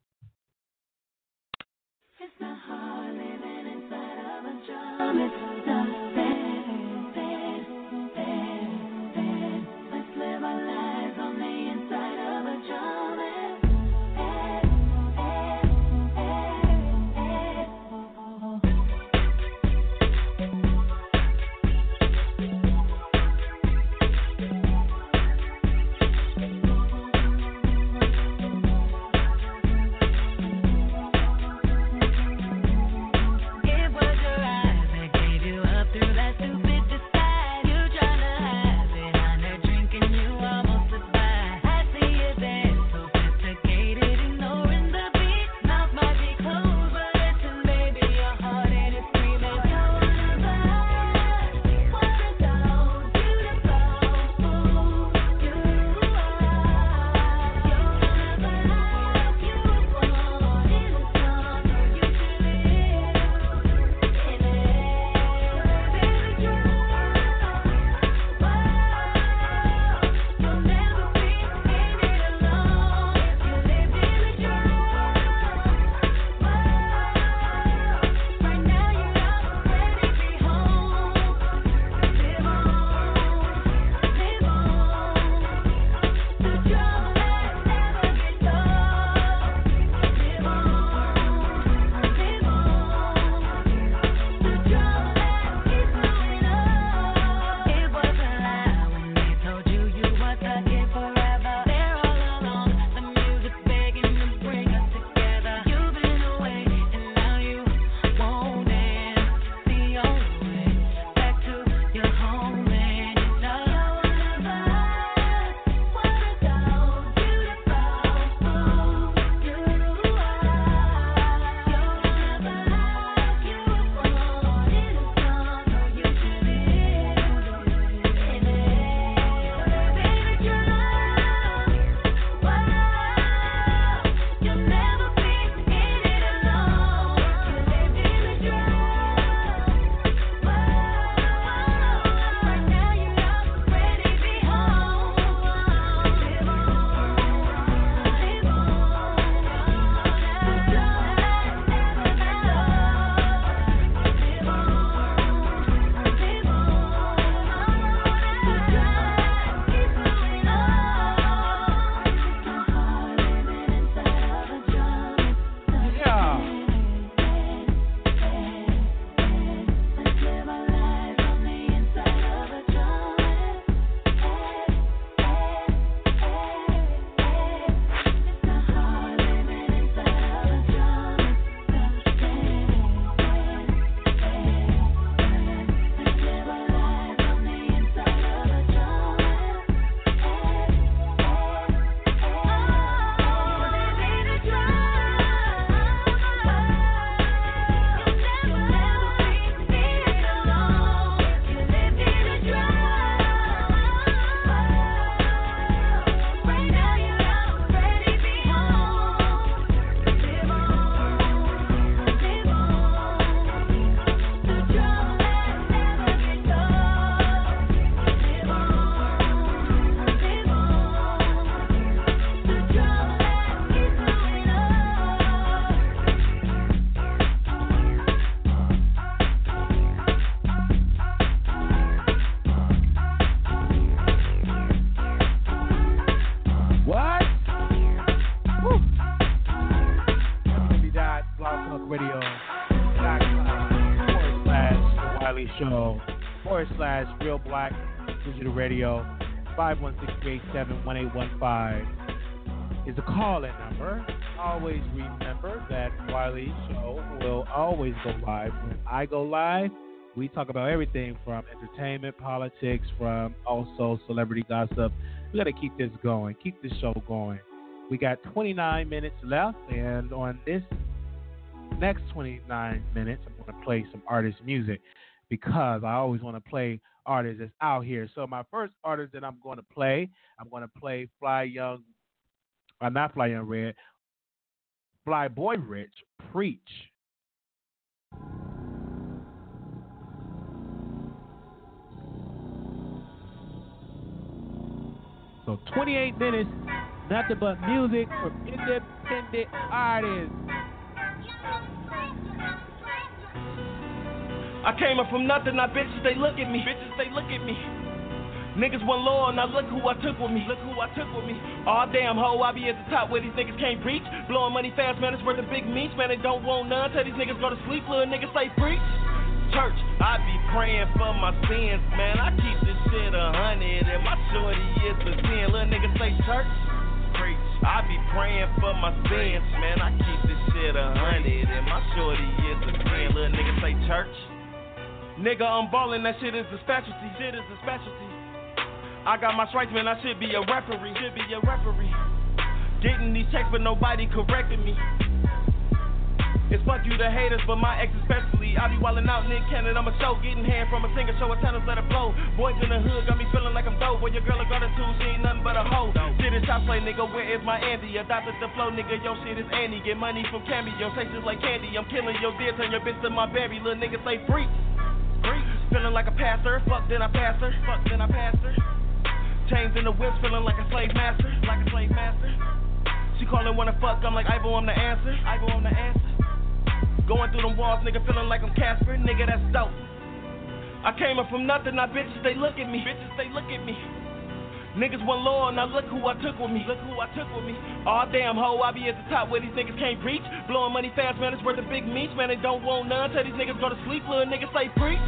Radio 516-387-1815 is the call-in number. Always remember that Wiley Show will always go live. When I go live, we talk about everything from entertainment, politics, from also celebrity gossip. We got to keep this going, keep this show going. We got 29 minutes left, and on this next 29 minutes, I'm going to play some artist music because I always want to play artists that's out here. So my first artist that I'm going to play, I'm going to play Fly Young, uh, not Fly Young Red, Fly Boy Rich, Preach. So 28 minutes, nothing but music from independent artists. I came up from nothing, now bitches they look at me. Bitches they look at me. Niggas want loyal, now look who I took with me. Look who I took with me. Oh, damn ho, I be at the top where these niggas can't reach. Blowing money fast, man, it's worth a big meats. Man, they don't want none. Tell these niggas go to sleep, little niggas say preach. Church, I be praying for my sins, man. I keep this shit a hundred, and my shorty is a ten. Little niggas say church. Preach. I be praying for my sins, man. I keep this shit a hundred, and my shorty is a ten. Little niggas say church. Nigga, I'm ballin', that shit is a specialty. Shit is a specialty. I got my stripes, man, I should be a referee. Should be a referee. Getting these checks, but nobody correcting me. It's fuck you the haters, but my ex especially. I be wildin' out Nick Cannon, I'm a show. Getting hand from a singer, show a tennis, let it blow. Boys in the hood got me feeling like I'm dope. Boy, your girl a two, she ain't nothing but a hoe. Shit is shot play, nigga, where is my Andy? Adopted the flow, nigga, yo shit is Andy. Get money from Cameo, taste just like candy. I'm killing your deer, turn your bitch to my baby. Little nigga say freak. Feeling like a passer, fuck then I pass her, fuck then I pass her. Chains in the whip, feeling like a slave master, like a slave master. She calling wanna fuck, I'm like Ivo, I'm the answer, Ivo, I'm the answer. Going through them walls, nigga, feeling like I'm Casper, nigga, that's dope. I came up from nothing, now bitches they look at me, bitches they look at me. Niggas want loyal, now look who I took with me. Look who I took with me. Aw oh, damn ho, I be at the top where these niggas can't reach. Blowing money fast, man, it's worth a big meats, man. They don't want none. Tell these niggas go to sleep, little niggas say preach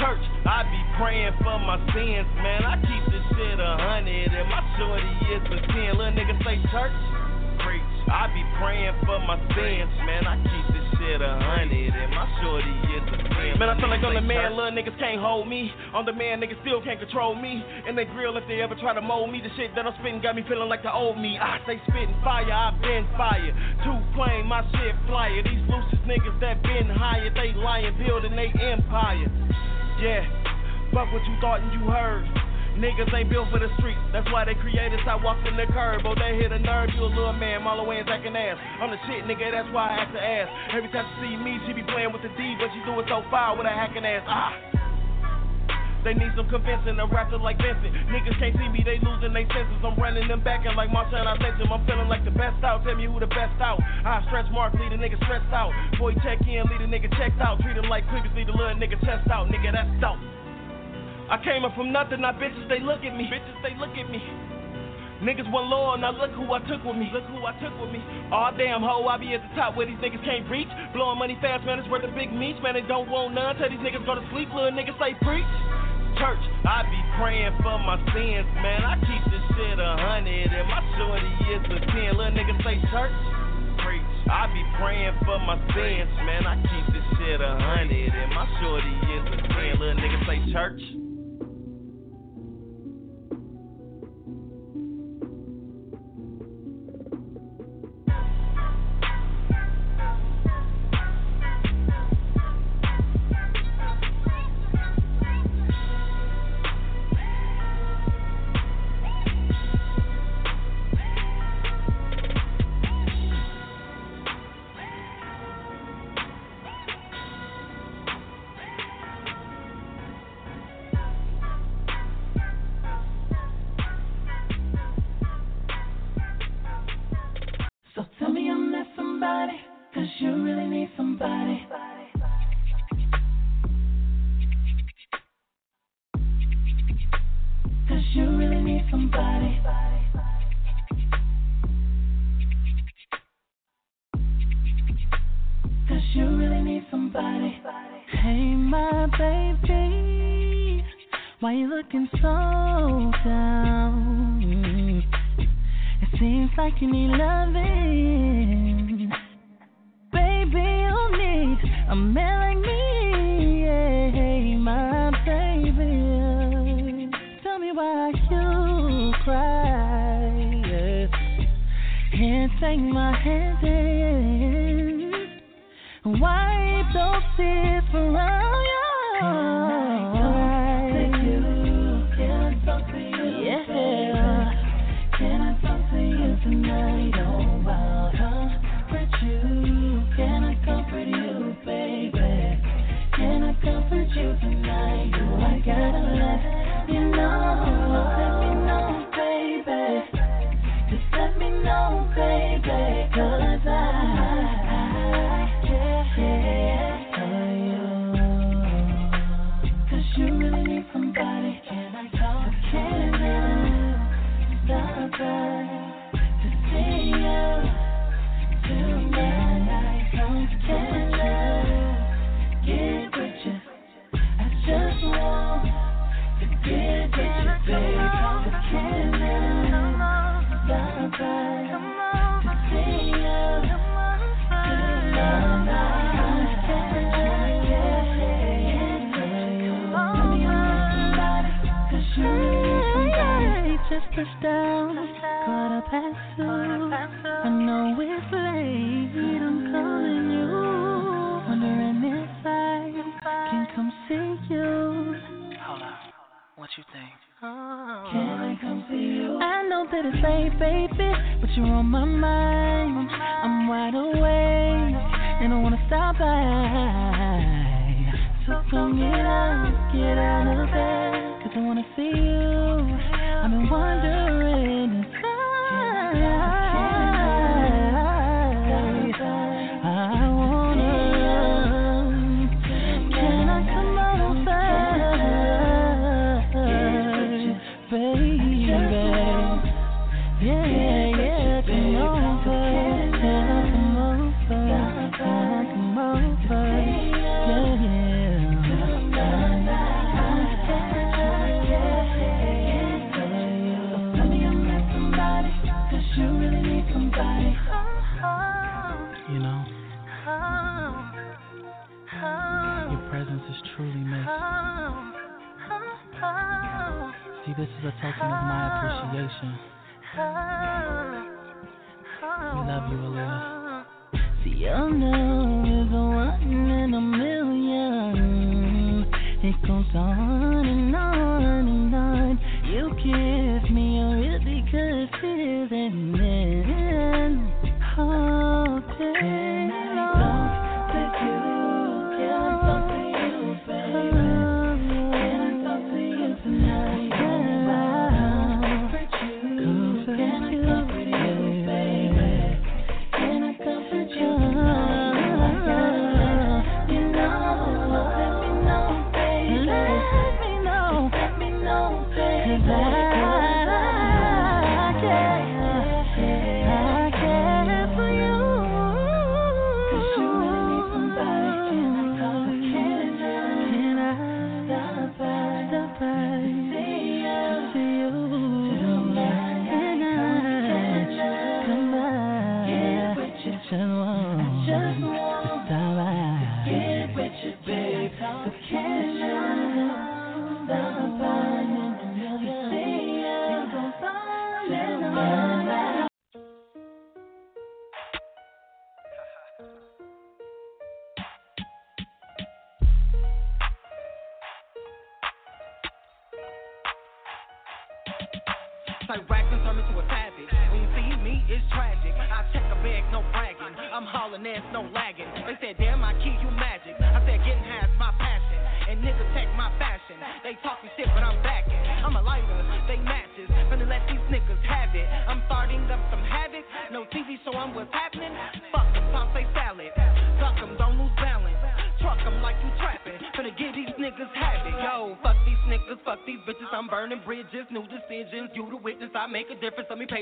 church. I be praying for my sins, man. I keep this shit a hundred, and my shorty is a ten. Little niggas say church. Preach. I be praying for my sins, man. I keep this shit a hundred, and my shorty is a ten. Man, I feel like I'm the man, little niggas can't hold me. I'm the man, niggas still can't control me. And they grill if they ever try to mold me. The shit that I'm spitting got me feeling like the old me. I say spitting fire, I been fire. Too plane, my shit flyer. These loosest niggas that been higher, they lying, building they empire. Yeah, fuck what you thought and you heard. Niggas ain't built for the streets, that's why they created sidewalks in the curb. Oh, they hit a nerve, you a little man, all the way and acting ass. I'm the shit, nigga, that's why I act the ass. Every time she see me, she be playing with the D, but she do it so foul with a hacking ass. Ah. They need some convincing, a rapper like Vincent. Niggas can't see me, they losing their senses. I'm running them back and like Marshawn, him. I'm feeling like the best out. Tell me who the best out. I stretch mark, lead a nigga stressed out. Boy, check in, lead a nigga checked out. Treat him like previously, the little nigga chest out. Nigga, that's dope. I came up from nothing, now bitches, they look at me. Bitches, they look at me. Niggas want loyal, now look who I took with me. Look who I took with me. Oh, damn ho, I be at the top where these niggas can't reach. Blowing money fast, man, it's worth a big meats. Man, they don't want none. Tell these niggas go to sleep, little niggas say preach. Church, I be praying for my sins, man. I keep this shit a hundred, and my shorty is a ten. Little niggas say church. Preach. I be praying for my sins, man. I keep this shit a hundred, and my shorty is a ten. Little niggas say church.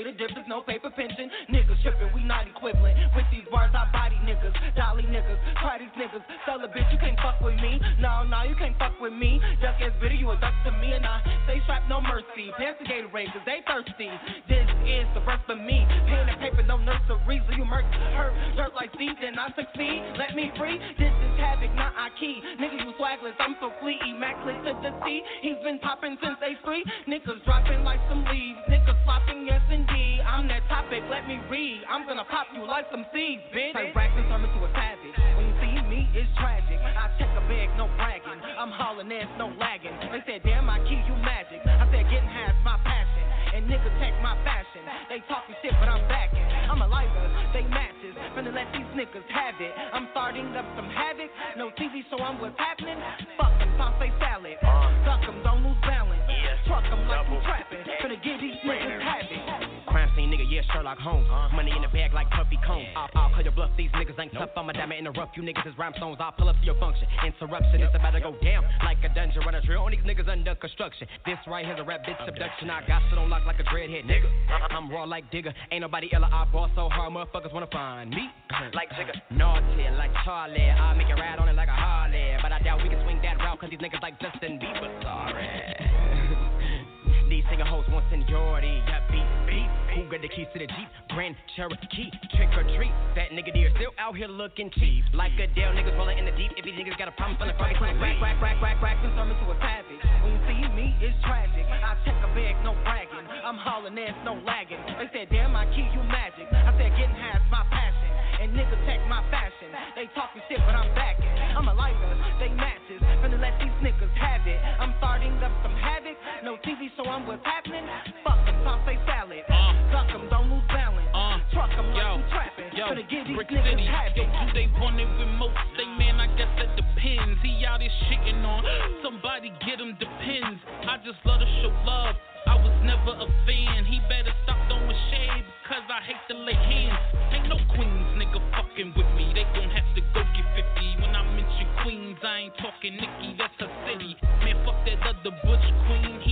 Me pay difference. No paper Get niggas. Crime scene nigga, yeah, Sherlock Holmes. Uh-huh. Money in the bag like Puffy Combs. I'll, I'll call your bluff, these niggas ain't tough. I'm a diamond in the rough, you niggas is rhinestones. I'll pull up to your function. Interruption, it's about to go down like a dungeon. Run a drill on these niggas under construction. This right here's a rap bitch abduction. I got shit on lock like a dreadhead nigga. Uh-huh. I'm raw like Digger. Ain't nobody else. I ball so hard, motherfuckers wanna find me. Uh-huh. Like Jigga. Naughty, like Charlie. I'll make it ride on it like a Harley. But I doubt we can swing that route, cause these niggas like Justin Bieber. Sorry. These singer hoes want seniority. Got beef, beef. Who got the keys to the Jeep? Grand Cherokee. Trick or treat. That nigga deer still out here looking cheap. Like a Dale, niggas rolling in the deep. If niggas got a problem, feeling funny, Crack, crack, crack, and turn me to a savage. You see me, it's tragic. I check a bag, no bragging. I'm hauling ass, no lagging. They said, damn, I key you magic. I said, getting half's my passion. And niggas check my fashion. They talking shit, but I'm backing. I'm a lighter, they matches. Finna let these niggas have it. I'm starting up some havoc. No TV so I'm what's happening. Fuck them, say salad. Uh. Duck them, don't lose balance. Uh. Truck them like Yo, you trapping. Yo, Finna get these Brick niggas City, have yo, do they want it with most? They man, I guess that depends. He out here shitting on somebody, get him depends. I just love to show love. I was never a fan. He better stop throwing shade because I hate to lay hands. Ain't no queens, nigga, fucking with me. They gon' have to go get 50. When I mention queens, I ain't talking Nikki, that's her city. Man, fuck that other butch queen.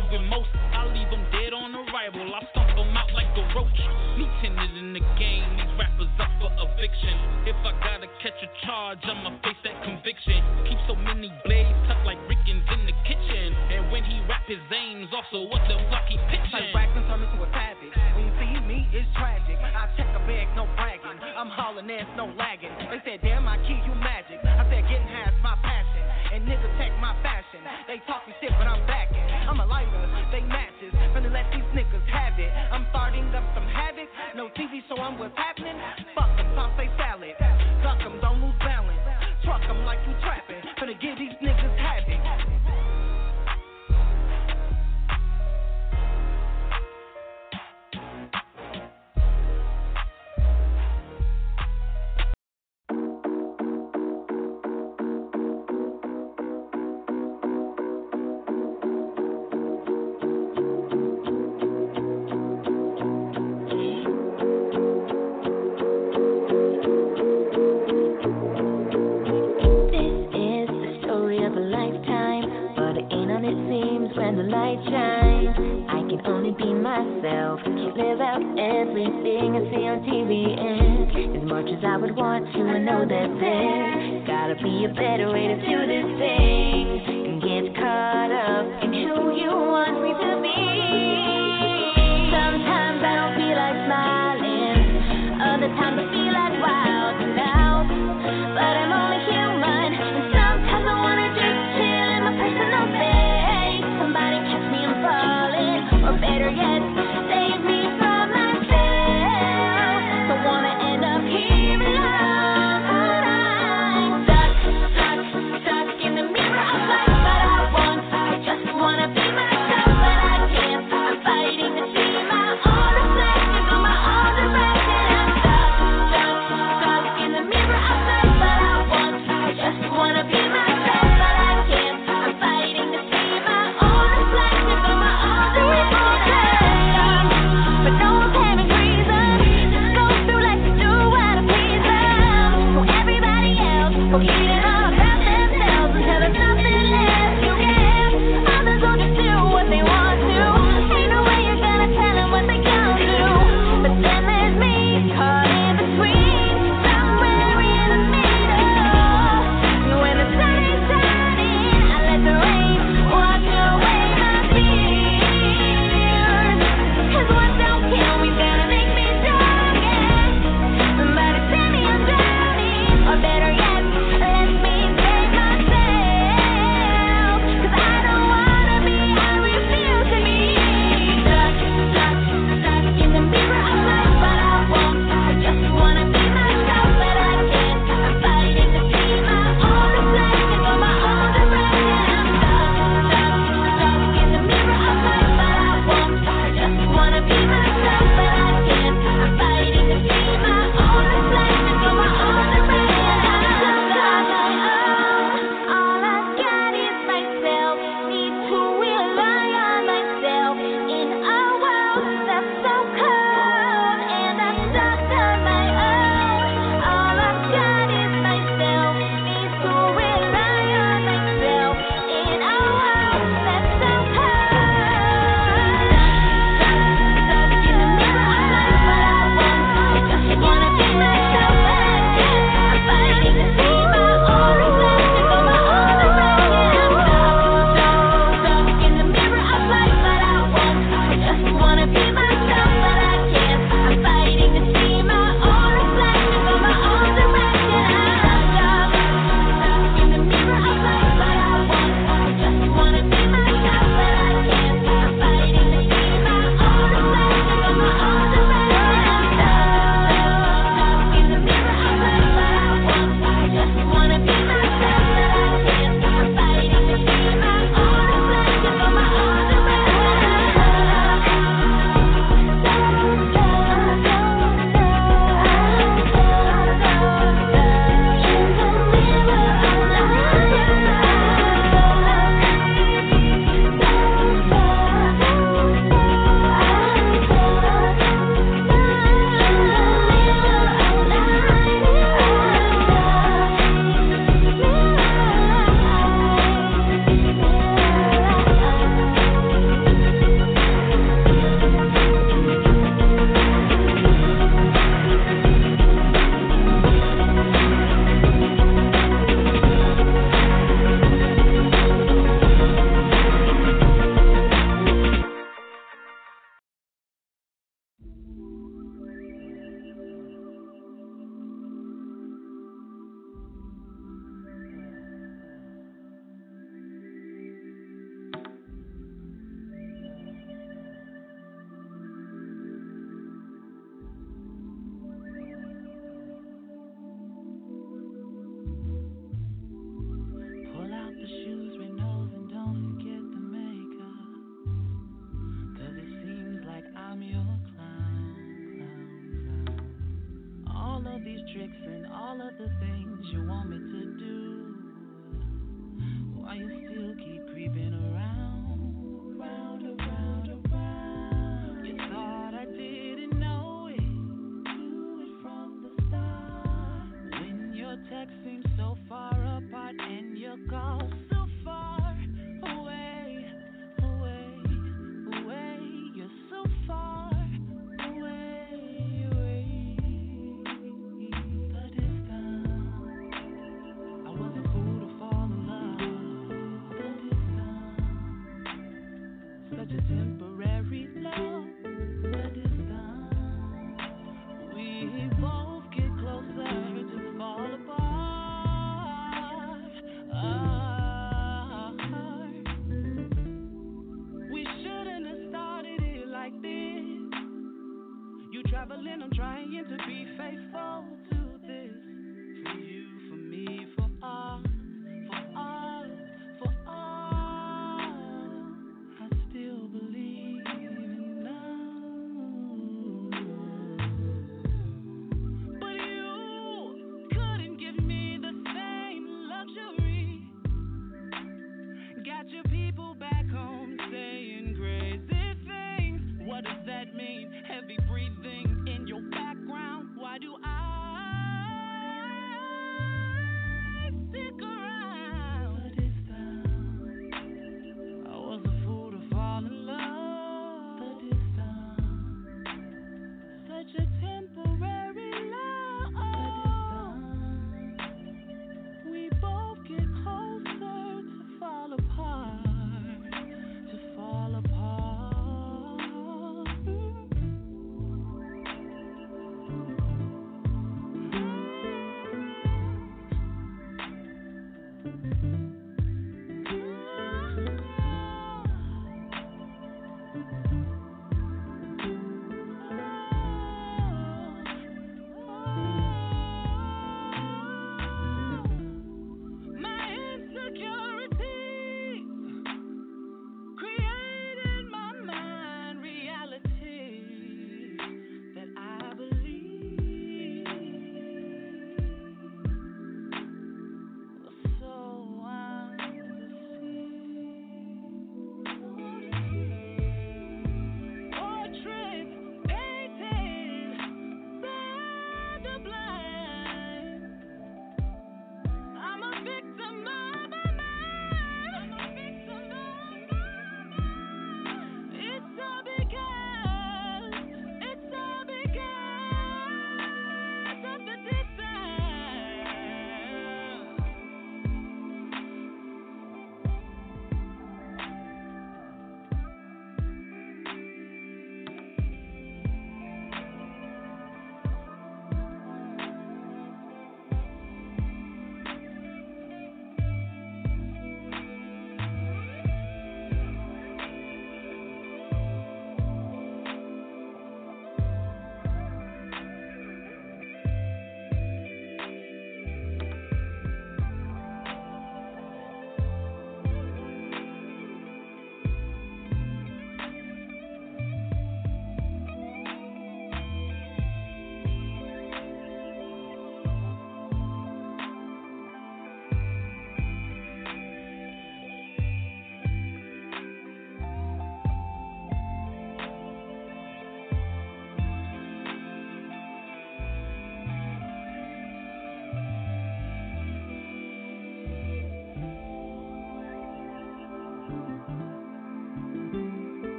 It most. I leave him dead on arrival. I stomp him out like a roach. Me tenant in the game. These rappers up for eviction. If I gotta catch a charge, I'ma face that conviction. Keep so many blades tucked like Rickens in the kitchen. And when he rap his aims, also what the fuck he Like pitching? Braxton turn me to a savage. When you see me, it's tragic. I check a bag, no bragging. I'm hauling ass, no lagging. They said, damn, I key you magic. I said, getting half's my passion. And niggas check my fashion. They talking shit, but I'm backing. I'm a lighter, they matches. Finna let these niggas have it. I'm starting up some havoc. No TV so I'm what's happening. Fuck them, say salad. Duck them, don't lose balance. Truck them like you trapping. Finna get these niggas light shines. I can only be myself, can't live out everything I see on TV. And as much as I would want to, I know that there's gotta be a better way to do this thing. And get caught up in who you want me to be.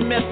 One warrior